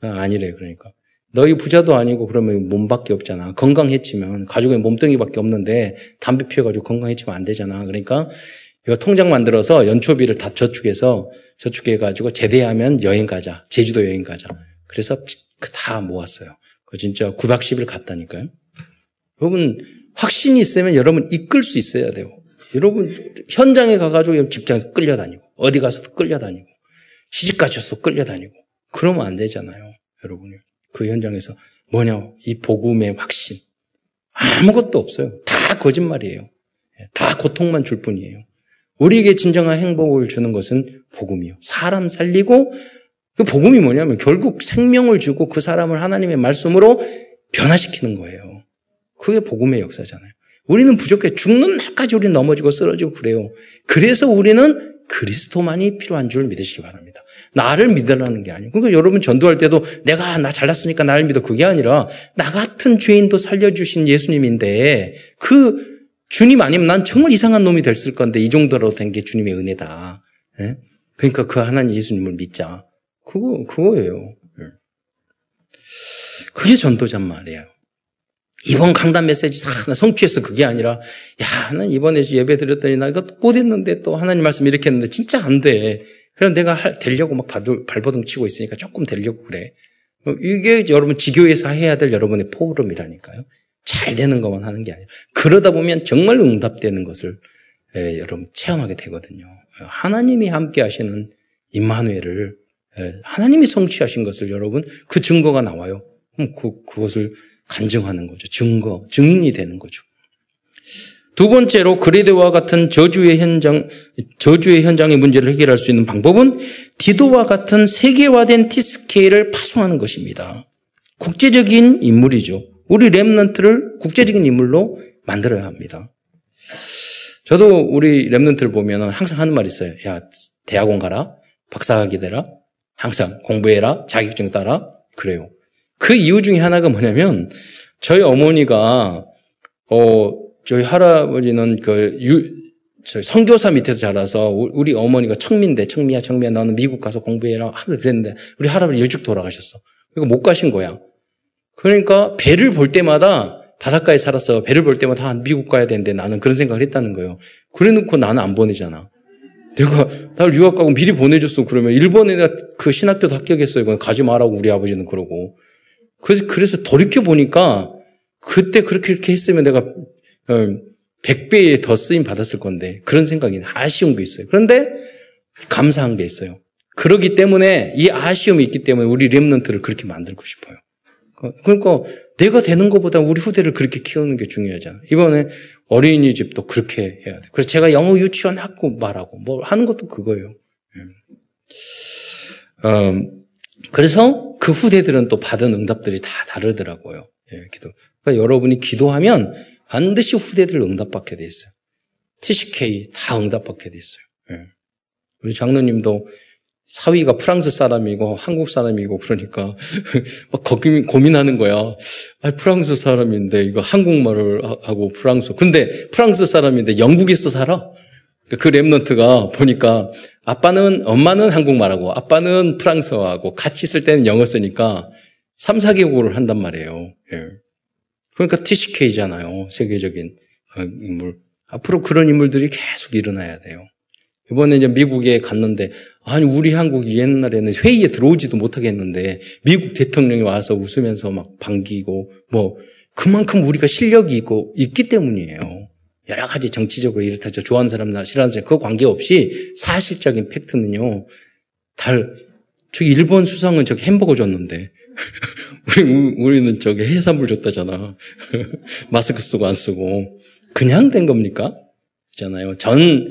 아, 아니래 그러니까. 너희 부자도 아니고 그러면 몸밖에 없잖아. 건강했지만 가족의 몸뚱이밖에 없는데 담배 피워가지고 건강했지면 안 되잖아. 그러니까 이거 통장 만들어서 연초비를 다 저축해서 저축해가지고 제대하면 여행 가자. 제주도 여행 가자. 그래서 그다 모았어요. 그 진짜 9박 10일 갔다니까요. 여러분 확신이 있으면 여러분 이끌 수 있어야 돼요. 여러분 현장에 가가지고 직장에서 끌려다니고 어디 가서도 끌려다니고 시집 가셔서 끌려다니고. 그러면 안 되잖아요. 여러분이. 그 현장에서 뭐냐, 이 복음의 확신. 아무것도 없어요. 다 거짓말이에요. 예, 다 고통만 줄 뿐이에요. 우리에게 진정한 행복을 주는 것은 복음이요. 사람 살리고 그 복음이 뭐냐면 결국 생명을 주고 그 사람을 하나님의 말씀으로 변화시키는 거예요. 그게 복음의 역사잖아요. 우리는 부족해. 죽는 날까지 우리는 넘어지고 쓰러지고 그래요. 그래서 우리는 그리스도만이 필요한 줄 믿으시기 바랍니다. 나를 믿으라는 게 아니고. 그러니까 여러분 전도할 때도 내가 나 잘났으니까 나를 믿어. 그게 아니라 나 같은 죄인도 살려주신 예수님인데 그 주님 아니면 난 정말 이상한 놈이 됐을 건데 이 정도로 된 게 주님의 은혜다. 예? 그러니까 그 하나님 예수님을 믿자. 그거 그거예요. 예. 그게 전도잔 말이에요. 이번 강단 메시지 다 성취했어. 그게 아니라, 야, 난 이번에 예배 드렸더니 나 이거 못했는데 또 하나님 말씀 이렇게 했는데 진짜 안 돼. 그럼 내가 할, 되려고 막 발버둥 치고 있으니까 조금 되려고 그래. 뭐 이게 여러분 지교에서 해야 될 여러분의 포럼이라니까요. 잘 되는 것만 하는 게 아니라 그러다 보면 정말 응답되는 것을 예, 여러분 체험하게 되거든요. 하나님이 함께 하시는 임마누엘을 예, 하나님이 성취하신 것을 여러분 그 증거가 나와요. 그 그것을 간증하는 거죠. 증거, 증인이 되는 거죠. 두 번째로 그레데와 같은 저주의 현장, 저주의 현장의 문제를 해결할 수 있는 방법은 디도와 같은 세계화된 티스케일을 파송하는 것입니다. 국제적인 인물이죠. 우리 랩런트를 국제적인 인물로 만들어야 합니다. 저도 우리 랩런트를 보면 항상 하는 말이 있어요. 야, 대학원 가라. 박사학위 되라. 항상 공부해라. 자격증 따라. 그래요. 그 이유 중에 하나가 뭐냐면 저희 어머니가 어 저희 할아버지는 그 유, 저 선교사 밑에서 자라서 우리 어머니가 청미인데 청미야 청미야 너는 미국 가서 공부해라 하고 그랬는데 우리 할아버지 일찍 돌아가셨어. 그리고 못 가신 거야. 그러니까 배를 볼 때마다 바닷가에 살았어. 배를 볼 때마다 아, 미국 가야 되는데 나는 그런 생각을 했다는 거예요. 그래 놓고 나는 안 보내잖아. 내가 나를 유학 가고 미리 보내줬어. 그러면 일본에 그 신학교도 합격했어요. 가지 말라고 우리 아버지는 그러고. 그래서, 그래서 돌이켜 보니까 그때 그렇게 이렇게 했으면 내가 100배에 어, 더 쓰임 받았을 건데 그런 생각이 아쉬운 게 있어요. 그런데 감사한 게 있어요. 그러기 때문에 이 아쉬움이 있기 때문에 우리 랩런트를 그렇게 만들고 싶어요. 그러니까 내가 되는 것보다 우리 후대를 그렇게 키우는 게 중요하잖아. 이번에 어린이집도 그렇게 해야 돼. 그래서 제가 영어 유치원 학교 말하고 뭐 하는 것도 그거예요. 음, 그래서 그 후대들은 또 받은 응답들이 다 다르더라고요. 예, 기도. 그러니까 여러분이 기도하면 반드시 후대들 응답받게 돼 있어요. TCK 다 응답받게 돼 있어요. 예. 우리 장로님도 사위가 프랑스 사람이고 한국 사람이고 그러니까 [laughs] 막 고민, 고민하는 거야. 아, 프랑스 사람인데 이거 한국말을 하고 프랑스. 근데 프랑스 사람인데 영국에서 살아. 그 랩런트가 보니까 아빠는 엄마는 한국말하고 아빠는 프랑스어하고 같이 있을 때는 영어 쓰니까 3, 4개국어를 한단 말이에요. 예. 그러니까 TCK잖아요. 세계적인 인물. 앞으로 그런 인물들이 계속 일어나야 돼요. 이번에 이제 미국에 갔는데, 아니, 우리 한국이 옛날에는 회의에 들어오지도 못하겠는데, 미국 대통령이 와서 웃으면서 막 반기고, 뭐, 그만큼 우리가 실력이 있고, 있기 때문이에요. 여러 가지 정치적으로 이렇다, 저 좋아하는 사람이나 싫어하는 사람, 그 관계없이 사실적인 팩트는요, 달, 저기 일본 수상은 저기 햄버거 줬는데, [laughs] 우리, 우리는 저기 해산물 줬다잖아. [laughs] 마스크 쓰고 안 쓰고. 그냥 된 겁니까? 있잖아요. 전,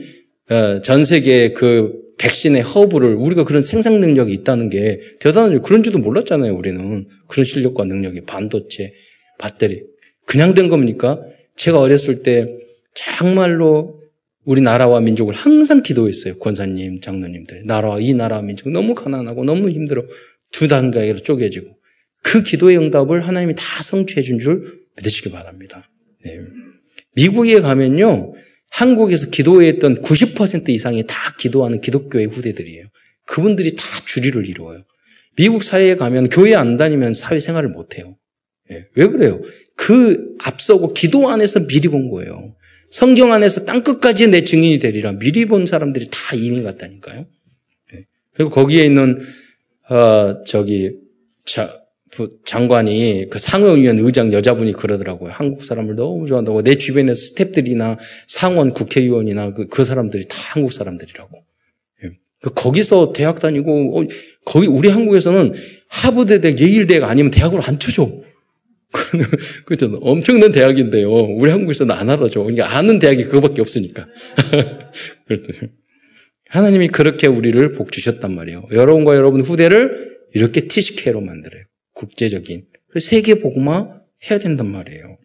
어, 전 세계 그 백신의 허브를 우리가 그런 생산 능력이 있다는 게 대단한 그런 줄도 몰랐잖아요. 우리는 그런 실력과 능력이 반도체, 배터리 그냥 된 겁니까? 제가 어렸을 때 정말로 우리나라와 민족을 항상 기도했어요. 권사님, 장로님들. 나라와 이 나라와 민족 너무 가난하고 너무 힘들어. 두 단계로 쪼개지고. 그 기도의 응답을 하나님이 다 성취해 준 줄 믿으시기 바랍니다. 네. 미국에 가면요. 한국에서 기도했던 90% 이상이 다 기도하는 기독교의 후대들이에요. 그분들이 다 주리를 이루어요. 미국 사회에 가면 교회 안 다니면 사회 생활을 못 해요. 예, 왜 그래요? 그 앞서고 기도 안에서 미리 본 거예요. 성경 안에서 땅 끝까지 내 증인이 되리라. 미리 본 사람들이 다 이민 갔다니까요. 예. 그리고 거기에 있는 어, 저기 자, 장관이 그 상원의원 의장 여자분이 그러더라고요. 한국 사람을 너무 좋아한다고. 내 주변에 스탭들이나 상원 국회의원이나 그, 그 사람들이 다 한국 사람들이라고. 예. 그 거기서 대학 다니고, 어, 거기 우리 한국에서는 하버드대, 예일대가 아니면 대학으로 안 쳐줘. [laughs] 그죠? 엄청난 대학인데요. 우리 한국에서는 안 알아줘. 그러니까 아는 대학이 그거밖에 없으니까. [laughs] 하나님이 그렇게 우리를 복 주셨단 말이에요. 여러분과 여러분 후대를 이렇게 TCK로 만들어요. 국제적인. 세계 복음화 해야 된단 말이에요.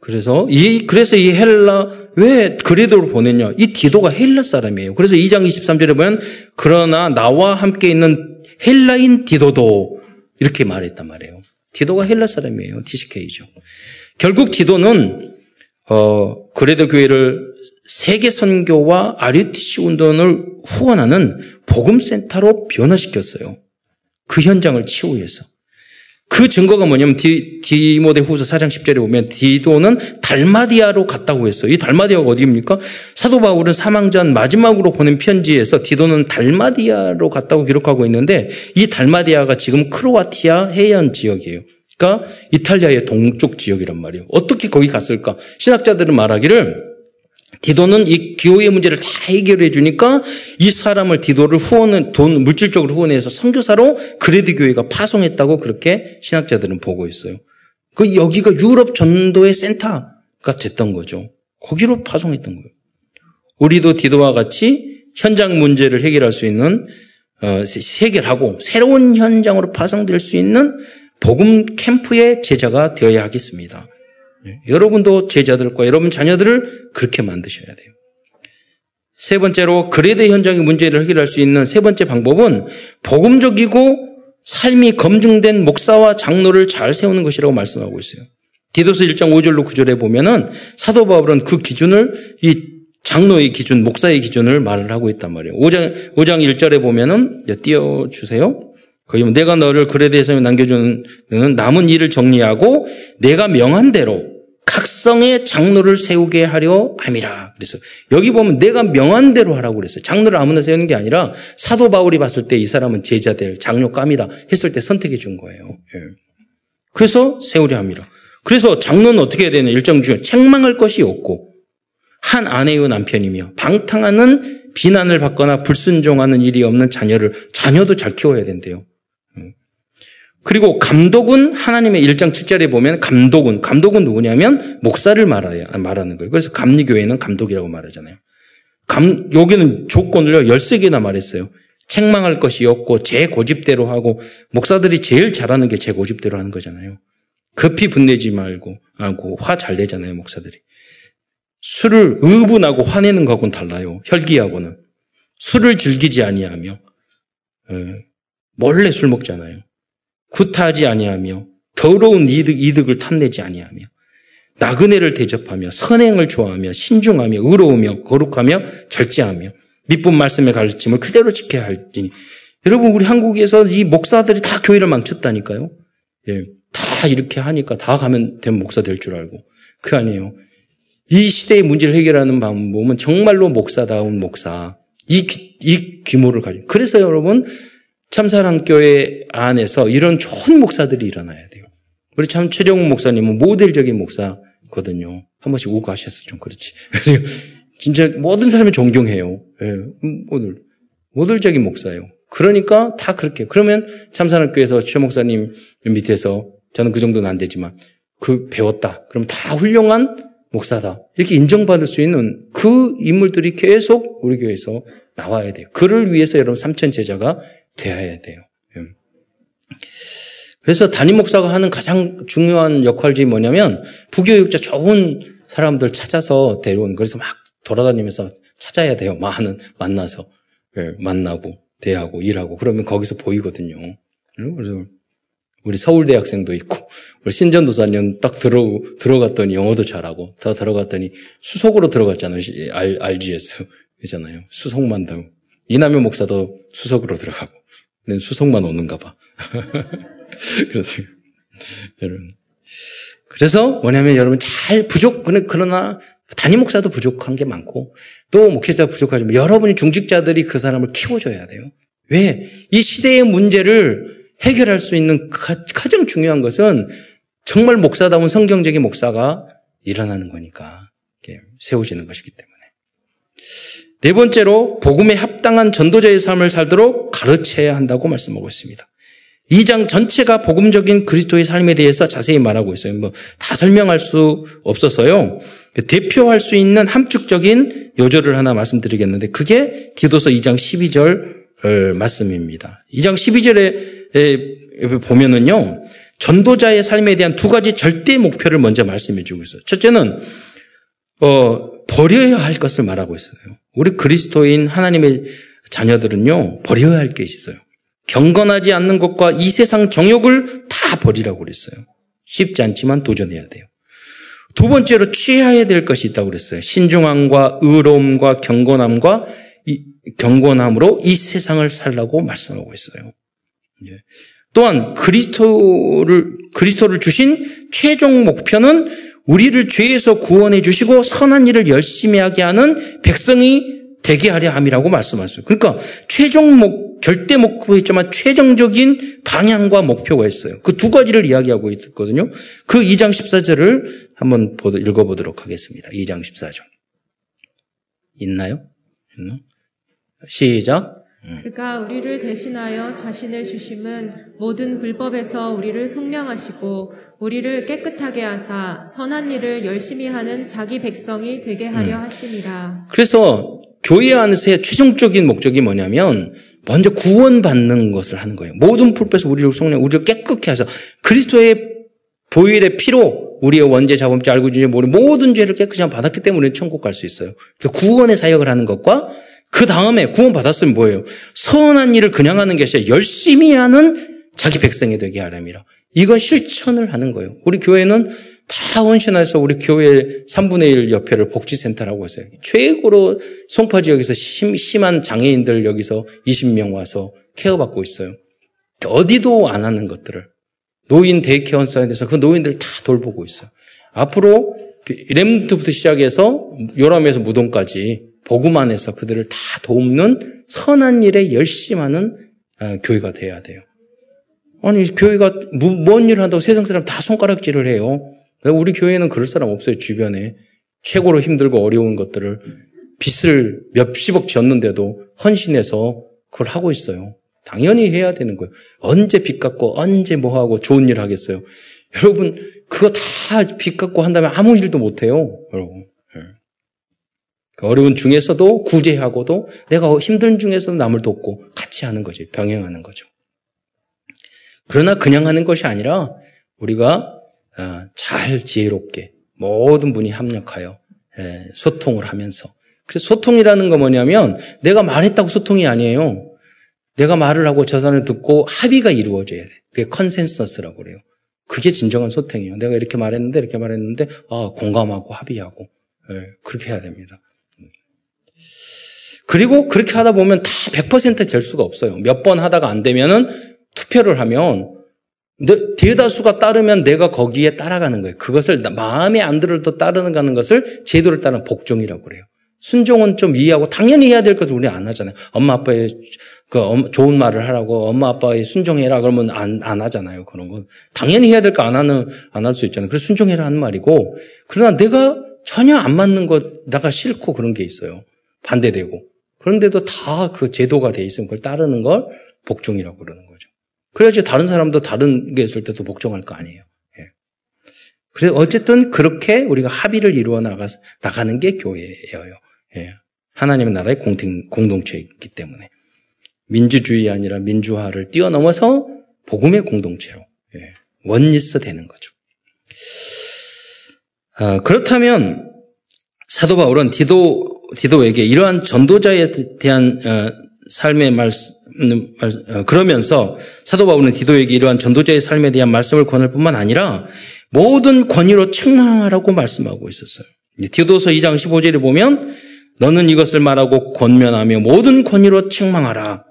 그래서 이 그래서 이 헬라 왜 그리도를 보냈냐? 이 디도가 헬라 사람이에요. 그래서 2장 23절에 보면 그러나 나와 함께 있는 헬라인 디도도 이렇게 말했단 말이에요. 디도가 헬라 사람이에요. TCK죠. 결국 디도는 어 그레도 교회를 세계 선교와 RUTC 운동을 후원하는 복음 센터로 변화시켰어요. 그 현장을 치유해서. 그 증거가 뭐냐면 디, 디모데 후서 4장 10절에 보면 디도는 달마디아로 갔다고 했어요. 이 달마디아가 어디입니까? 사도 바울은 사망 전 마지막으로 보낸 편지에서 디도는 달마디아로 갔다고 기록하고 있는데 이 달마디아가 지금 크로아티아 해안 지역이에요. 그러니까 이탈리아의 동쪽 지역이란 말이에요. 어떻게 거기 갔을까? 신학자들은 말하기를 디도는 이 기호의 문제를 다 해결해 주니까 이 사람을 디도를 후원은 돈 물질적으로 후원해서 선교사로 그레드 교회가 파송했다고 그렇게 신학자들은 보고 있어요. 그 여기가 유럽 전도의 센터가 됐던 거죠. 거기로 파송했던 거예요. 우리도 디도와 같이 현장 문제를 해결할 수 있는 어, 해결하고 새로운 현장으로 파송될 수 있는 복음 캠프의 제자가 되어야 하겠습니다. 예, 여러분도 제자들과 여러분 자녀들을 그렇게 만드셔야 돼요. 세 번째로 그레드 현장의 문제를 해결할 수 있는 세 번째 방법은 복음적이고 삶이 검증된 목사와 장로를 잘 세우는 것이라고 말씀하고 있어요. 디도스 1장 5절로 9절에 보면은 사도 바울은 그 기준을 이 장로의 기준, 목사의 기준을 말을 하고 있단 말이에요. 5장 5장 1절에 보면은 띄워 주세요. 거기 내가 너를 그레드에서 남겨주는 남은 일을 정리하고 내가 명한 대로 각성의 장로를 세우게 하려 함이라. 그래서 여기 보면 내가 명한 대로 하라고 그랬어요. 장로를 아무나 세우는 게 아니라 사도 바울이 봤을 때 이 사람은 제자 될 장로감이다 했을 때 선택해 준 거예요. 예. 그래서 세우려 함이라. 그래서 장로는 어떻게 해야 되냐? 일정 중에 책망할 것이 없고 한 아내의 남편이며 방탕하는 비난을 받거나 불순종하는 일이 없는 자녀를 자녀도 잘 키워야 된대요. 그리고 감독은 하나님의 1장 7절에 보면 감독은 감독은 누구냐면 목사를 말해야 말하는 거예요. 그래서 감리교회는 감독이라고 말하잖아요. 감 여기는 조건을요 13개나 말했어요. 책망할 것이 없고 제 고집대로 하고 목사들이 제일 잘하는 게 제 고집대로 하는 거잖아요. 급히 분내지 말고 하고 화 잘 내잖아요, 목사들이. 술을 의분하고 화내는 거하고는 달라요. 혈기하고는 술을 즐기지 아니하며 예, 몰래 술 먹잖아요. 구타하지 아니하며 더러운 이득, 이득을 탐내지 아니하며 나그네를 대접하며 선행을 좋아하며 신중하며 의로우며 거룩하며 절제하며 밑분 말씀의 가르침을 그대로 지켜야 할지니 여러분 우리 한국에서 이 목사들이 다 교회를 망쳤다니까요. 예, 다 이렇게 하니까 다 가면 된 목사 될 줄 알고 그 아니에요. 이 시대의 문제를 해결하는 방법은 정말로 목사다운 목사 이, 이 규모를 가지고 그래서 여러분 참사랑교회 안에서 이런 좋은 목사들이 일어나야 돼요. 우리 참 최정훈 목사님은 모델적인 목사거든요. 한 번씩 우고 하셔서 좀 그렇지. [laughs] 진짜 모든 사람이 존경해요. 예, 모델. 모델적인 목사예요. 그러니까 다 그렇게. 그러면 참사랑교회에서 최 목사님 밑에서 저는 그 정도는 안 되지만 그 배웠다. 그럼 다 훌륭한 목사다. 이렇게 인정받을 수 있는 그 인물들이 계속 우리 교회에서 나와야 돼요. 그를 위해서 여러분 삼천 제자가 되어야 돼요. 예. 그래서 담임 목사가 하는 가장 중요한 역할 중에 뭐냐면 부교육자 좋은 사람들 찾아서 데려온 그래서 막 돌아다니면서 찾아야 돼요. 많은 만나서 예, 만나고 대하고 일하고 그러면 거기서 보이거든요. 예, 그래서 우리 서울대 학생도 있고 우리 신전도사님 딱 들어 들어갔더니 영어도 잘하고 더 들어갔더니 수석으로 들어갔잖아요. RGS 있잖아요. 수석만 더 이남현 목사도 수석으로 들어가고 수석만 오는가 봐. [laughs] 그래서 여러분 그래서 뭐냐면 여러분 잘 부족 그러나 단임 목사도 부족한 게 많고 또 목회자 부족하지만 여러분이 중직자들이 그 사람을 키워줘야 돼요. 왜? 이 시대의 문제를 해결할 수 있는 가장 중요한 것은 정말 목사다운 성경적인 목사가 일어나는 거니까 세워지는 것이기 때문에. 네 번째로 복음에 합당한 전도자의 삶을 살도록 가르쳐야 한다고 말씀하고 있습니다. 이장 전체가 복음적인 그리스도의 삶에 대해서 자세히 말하고 있어요. 뭐 다 설명할 수 없어서요. 대표할 수 있는 함축적인 요절을 하나 말씀드리겠는데 그게 디도서 2장 12절 말씀입니다. 2장 12절에 보면은요. 전도자의 삶에 대한 두 가지 절대 목표를 먼저 말씀해 주고 있어요. 첫째는 어, 버려야 할 것을 말하고 있어요. 우리 그리스도인 하나님의 자녀들은요, 버려야 할 게 있어요. 경건하지 않는 것과 이 세상 정욕을 다 버리라고 그랬어요. 쉽지 않지만 도전해야 돼요. 두 번째로 취해야 될 것이 있다고 그랬어요. 신중함과 의로움과 경건함과 이, 경건함으로 이 세상을 살라고 말씀하고 있어요. 예. 또한 그리스도를 그리스도를 주신 최종 목표는 우리를 죄에서 구원해 주시고 선한 일을 열심히 하게 하는 백성이 되게 하려 함이라고 말씀하셨어요. 그러니까 최종 목, 절대 목표 있지만 최종적인 방향과 목표가 있어요. 그 두 가지를 이야기하고 있거든요. 그 2장 14절을 한번 읽어보도록 하겠습니다. 2장 14절. 있나요? 있나? 시작. 그가 우리를 대신하여 자신을 주심은 모든 불법에서 우리를 속량하시고 우리를 깨끗하게 하사 선한 일을 열심히 하는 자기 백성이 되게 하려 음. 하심이라. 그래서 교회 안에서의 최종적인 목적이 뭐냐면 먼저 구원받는 것을 하는 거예요. 모든 불법에서 우리를 속량, 우리를 깨끗게 하사 그리스도의 보일의 피로 우리의 원죄, 자범죄, 알고 주의 모든 죄를 깨끗이 받았기 때문에 천국 갈 수 있어요. 구원의 사역을 하는 것과 그 다음에 구원받았으면 뭐예요? 선한 일을 그냥 하는 게 아니라 열심히 하는 자기 백성이 되게 하람이라. 이건 실천을 하는 거예요. 우리 교회는 다 헌신해서 우리 교회 3분의 1 옆에를 복지센터라고 했어요. 최고로 송파 지역에서 심, 심한 장애인들 여기서 20명 와서 care받고 있어요. 어디도 안 하는 것들을. 노인 day care 사이드에서 그 노인들 다 돌보고 있어요. 앞으로 Remnant부터 시작해서 요람에서 무덤까지 복음 안에서 그들을 다 돕는 선한 일에 열심하는 어, 교회가 돼야 돼요. 아니 교회가 뭔 일을 한다고 세상 사람 다 손가락질을 해요. 우리 교회는 그럴 사람 없어요 주변에 최고로 힘들고 어려운 것들을 빚을 몇십억 졌는데도 헌신해서 그걸 하고 있어요. 당연히 해야 되는 거예요. 언제 빚 갚고 언제 뭐 하고 좋은 일 하겠어요. 여러분 그거 다 빚 갚고 한다면 아무 일도 못 해요. 여러분. 그 어려운 중에서도 구제하고도 내가 힘든 중에서도 남을 돕고 같이 하는 거지. 병행하는 거죠. 그러나 그냥 하는 것이 아니라 우리가 어, 잘 지혜롭게 모든 분이 합력하여 예, 소통을 하면서 그래서 소통이라는 거 뭐냐면 내가 말했다고 소통이 아니에요. 내가 말을 하고 저 사람을 듣고 합의가 이루어져야 돼. 그게 consensus라고 그래요. 그게 진정한 소통이에요. 내가 이렇게 말했는데 이렇게 말했는데 아, 공감하고 합의하고 예, 그렇게 해야 됩니다. 그리고 그렇게 하다 보면 다 100%될 수가 없어요. 몇 번 하다가 안 되면은 투표를 하면 대다수가 따르면 내가 거기에 따라가는 거예요. 그것을 마음에 안 들어도 따르는 것을 제도를 따르는 복종이라고 그래요. 순종은 좀 이해하고 당연히 해야 될 것을 우리 안 하잖아요. 엄마 아빠의 그 좋은 말을 하라고 엄마 아빠의 순종해라 그러면 안, 안 하잖아요. 그런 건 당연히 해야 될 거 안 하는 안 할 수 있잖아요. 그래서 순종해라 하는 말이고 그러나 내가 전혀 안 맞는 것 내가 싫고 그런 게 있어요. 반대되고 그런데도 다 그 제도가 돼 있으면 그걸 따르는 걸 복종이라고 그러는 거죠. 그래야지 다른 사람도 다른 게 있을 때도 복종할 거 아니에요. 예. 그래서 어쨌든 그렇게 우리가 합의를 이루어 나가, 나가는 게 교회예요. 예. 하나님의 나라의 공동, 공동체이기 때문에. 민주주의 아니라 민주화를 뛰어넘어서 복음의 공동체로 예. 원리스 되는 거죠. 아, 그렇다면 사도 바울은 디도 디도에게 이러한 전도자에 대한 어, 삶의 말씀, 어, 그러면서 사도 바울은 디도에게 이러한 전도자의 삶에 대한 말씀을 권할 뿐만 아니라 모든 권위로 책망하라고 말씀하고 있었어요. 디도서 2장 15절에 보면 너는 이것을 말하고 권면하며 모든 권위로 책망하라.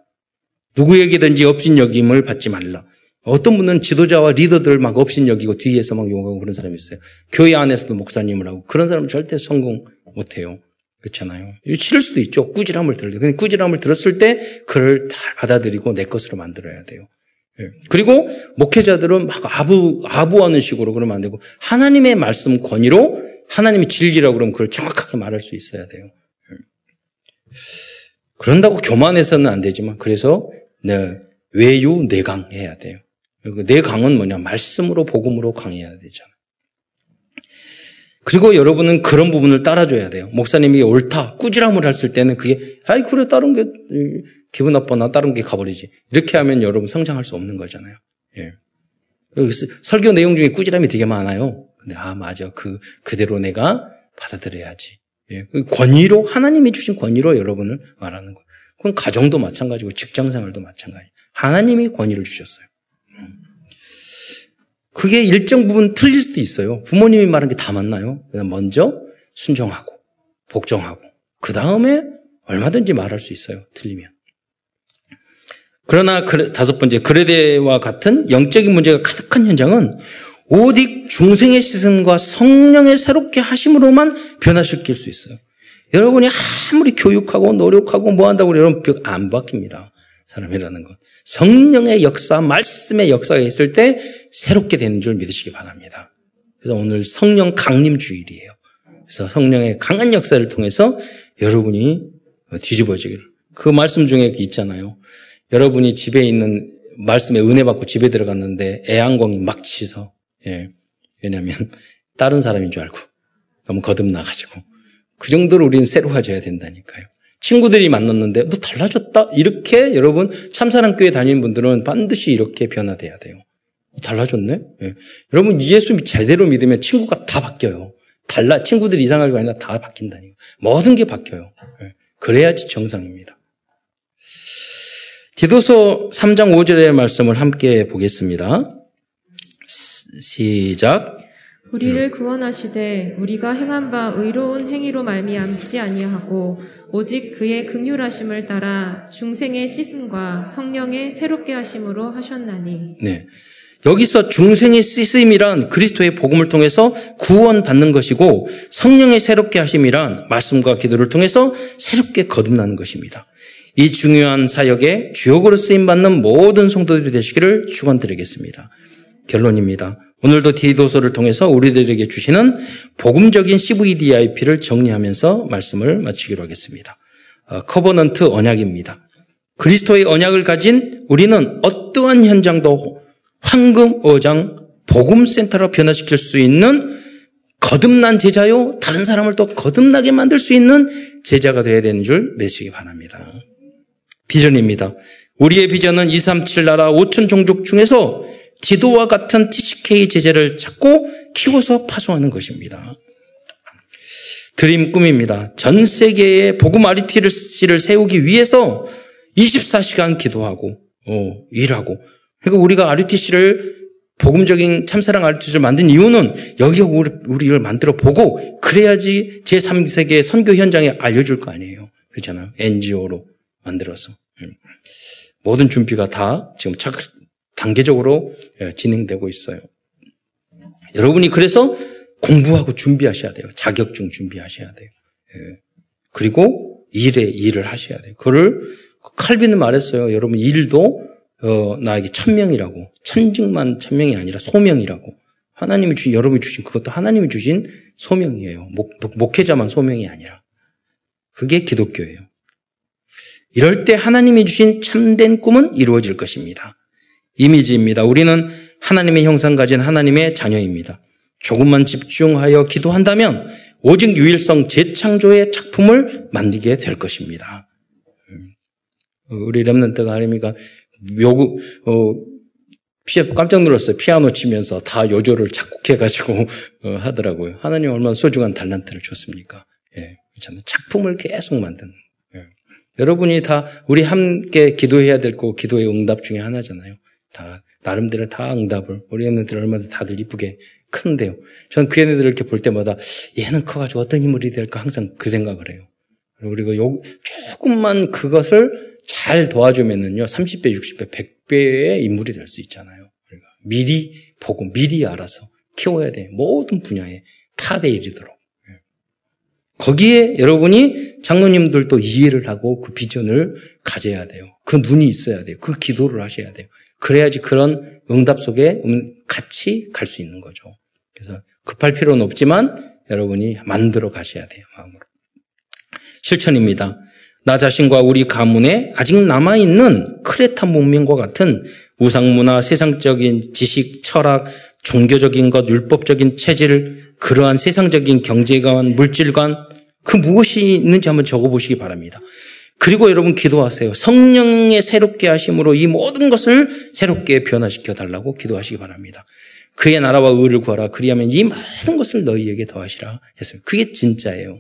누구에게든지 업신여김을 받지 말라. 어떤 분은 지도자와 리더들 막 업신여기고 뒤에서 막 욕하고 그런 사람이 있어요. 교회 안에서도 목사님을 하고 그런 사람은 절대 성공 못해요. 그렇잖아요. 싫을 수도 있죠. 꾸지람을 들을 때. 꾸지람을 들었을 때 그를 다 받아들이고 내 것으로 만들어야 돼요. 예. 그리고 목회자들은 막 아부, 아부하는 식으로 그러면 안 되고 하나님의 말씀 권위로 하나님의 진리라고 그러면 그걸 정확하게 말할 수 있어야 돼요. 예. 그런다고 교만해서는 안 되지만 그래서 네, 외유 내강 해야 돼요. 내강은 뭐냐? 말씀으로 복음으로 강해야 되잖아요. 그리고 여러분은 그런 부분을 따라줘야 돼요. 목사님이 옳다, 꾸지람을 했을 때는 그게, 아이, 그래, 다른 게, 기분 나빠, 나 다른 게 가버리지. 이렇게 하면 여러분 성장할 수 없는 거잖아요. 예. 설교 내용 중에 꾸지람이 되게 많아요. 근데, 아, 맞아. 그, 그대로 내가 받아들여야지. 예. 그 권위로, 하나님이 주신 권위로 여러분을 말하는 거예요. 그건 가정도 마찬가지고 직장 생활도 마찬가지. 하나님이 권위를 주셨어요. 그게 일정 부분 틀릴 수도 있어요. 부모님이 말한 게 다 맞나요? 먼저 순종하고, 복종하고, 그 다음에 얼마든지 말할 수 있어요. 틀리면. 그러나 다섯 번째 그레데와 같은 영적인 문제가 가득한 현장은 오직 중생의 시선과 성령의 새롭게 하심으로만 변화시킬 수 있어요. 여러분이 아무리 교육하고 노력하고 뭐 한다고 여러분 안 바뀝니다. 사람이라는 건. 성령의 역사, 말씀의 역사가 있을 때 새롭게 되는 줄 믿으시기 바랍니다. 그래서 오늘 성령 강림 주일이에요. 그래서 성령의 강한 역사를 통해서 여러분이 뒤집어지기를. 그 말씀 중에 있잖아요. 여러분이 집에 있는 말씀에 은혜 받고 집에 들어갔는데 애양광이 막 치서, 예. 왜냐면 다른 사람인 줄 알고 너무 거듭나가지고 그 정도로 우리는 새로워져야 된다니까요. 친구들이 만났는데 너 달라졌다? 이렇게 여러분 참사랑교회 다니는 분들은 반드시 이렇게 변화돼야 돼요. 달라졌네? 예. 여러분 예수 제대로 믿으면 친구가 다 바뀌어요. 달라 친구들이 이상하게 아니라 다 바뀐다니까. 모든 게 바뀌어요. 예. 그래야지 정상입니다. 디도서 3장 5절의 말씀을 함께 보겠습니다. 시작. 우리를 구원하시되 우리가 행한 바 의로운 행위로 말미암지 아니하고 오직 그의 긍휼하심을 따라 중생의 씻음과 성령의 새롭게 하심으로 하셨나니. 네. 여기서 중생의 씻음이란 그리스도의 복음을 통해서 구원받는 것이고 성령의 새롭게 하심이란 말씀과 기도를 통해서 새롭게 거듭나는 것입니다. 이 중요한 사역에 주역으로 쓰임 받는 모든 성도들이 되시기를 축원드리겠습니다. 결론입니다. 오늘도 디도서를 통해서 우리들에게 주시는 복음적인 CVDIP를 정리하면서 말씀을 마치기로 하겠습니다. 어, Covenant 언약입니다. 그리스도의 언약을 가진 우리는 어떠한 현장도 황금 어장 복음센터로 변화시킬 수 있는 거듭난 제자요, 다른 사람을 또 거듭나게 만들 수 있는 제자가 되어야 되는 줄 믿으시기 바랍니다. 비전입니다. 우리의 비전은 237 나라 5천 종족 중에서 지도와 같은 TCK 제재를 찾고 키워서 파송하는 것입니다. 드림 꿈입니다. 전 세계에 복음 RT를 세우기 위해서 24시간 기도하고 어, 일하고 그러니까 우리가 RTC를 복음적인 참사랑 RTC를 만든 이유는 여기가 우리, 우리를 만들어 보고 그래야지 제3세계 선교 현장에 알려줄 거 아니에요. 그렇잖아요. NGO로 만들어서. 음. 모든 준비가 다 지금 착, 단계적으로 예, 진행되고 있어요. 여러분이 그래서 공부하고 준비하셔야 돼요. 자격증 준비하셔야 돼요. 예. 그리고 일에 일을 하셔야 돼요. 그를 칼빈은 말했어요. 여러분 일도 어, 나에게 천명이라고 천직만 천명이 아니라 소명이라고 하나님이 주신 여러분이 주신 그것도 하나님이 주신 소명이에요. 목, 목회자만 소명이 아니라 그게 기독교예요. 이럴 때 하나님이 주신 참된 꿈은 이루어질 것입니다. 이미지입니다. 우리는 하나님의 형상 가진 하나님의 자녀입니다. 조금만 집중하여 기도한다면 오직 유일성 재창조의 작품을 만들게 될 것입니다. 음. 우리 랩런트가 하나님이가 요구 어, 피 깜짝 놀랐어요. 피아노 치면서 다 요조를 작곡해가지고 어, 하더라고요. 하나님 얼마나 소중한 달란트를 줬습니까? 예. 작품을 계속 만드는. 예. 여러분이 다 우리 함께 기도해야 될 거 기도의 응답 중에 하나잖아요. 다 나름대로 다 응답을 우리 애들 얼마나 다들 이쁘게 큰데요. 저는 그 애들을 이렇게 볼 때마다 얘는 커가지고 어떤 인물이 될까 항상 그 생각을 해요. 그리고 요, 조금만 그것을 잘 도와주면은요, 30배, 60배, 100배의 인물이 될 수 있잖아요. 그러니까 미리 보고 미리 알아서 키워야 돼. 모든 분야에 탑에 이르도록. 예. 거기에 여러분이 장로님들도 이해를 하고 그 비전을 가져야 돼요. 그 눈이 있어야 돼요. 그 기도를 하셔야 돼요. 그래야지 그런 응답 속에 음, 같이 갈 수 있는 거죠. 그래서 급할 필요는 없지만 여러분이 만들어 가셔야 돼요, 마음으로. 실천입니다. 나 자신과 우리 가문에 아직 남아있는 크레타 문명과 같은 우상문화, 세상적인 지식, 철학, 종교적인 것, 율법적인 체질, 그러한 세상적인 경제관, 물질관, 그 무엇이 있는지 한번 적어보시기 바랍니다. 그리고 여러분 기도하세요. 성령의 새롭게 하심으로 이 모든 것을 새롭게 변화시켜 달라고 기도하시기 바랍니다. 그의 나라와 의를 구하라. 그리하면 이 모든 것을 너희에게 더하시라 했어요. 그게 진짜예요.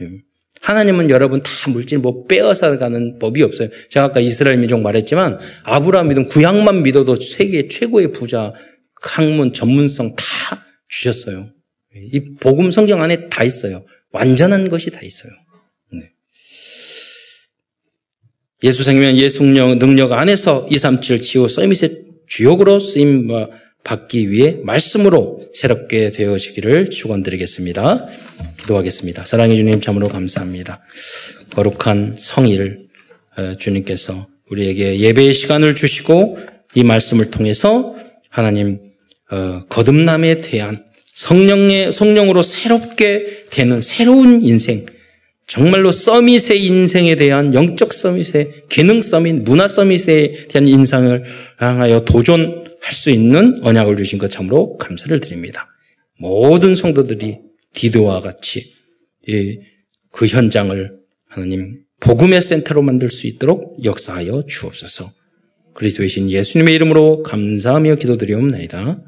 음. 하나님은 여러분 다 물질 뭐 빼앗아 가는 법이 없어요. 제가 아까 이스라엘 민족 말했지만 아브라함 믿음 구약만 믿어도 세계 최고의 부자, 학문, 전문성 다 주셨어요. 이 복음 성경 안에 다 있어요. 완전한 것이 다 있어요. 네. 예수 생명 예수 능력 안에서 237 치유 서밋의 주역으로 쓰임 받기 위해 말씀으로 새롭게 되어지기를 축원드리겠습니다. 기도하겠습니다. 사랑해 주님 참으로 감사합니다. 거룩한 성일 어, 주님께서 우리에게 예배의 시간을 주시고 이 말씀을 통해서 하나님 어, 거듭남에 대한 성령의 성령으로 새롭게 되는 새로운 인생 정말로 서밋의 인생에 대한 영적 서밋의 기능 서밋, 문화 서밋에 대한 인상을 향하여 도전 할 수 있는 언약을 주신 것 참으로 감사를 드립니다. 모든 성도들이 디도와 같이 그 현장을 하나님 복음의 센터로 만들 수 있도록 역사하여 주옵소서. 그리스도의 신 예수님의 이름으로 감사하며 기도드리옵나이다.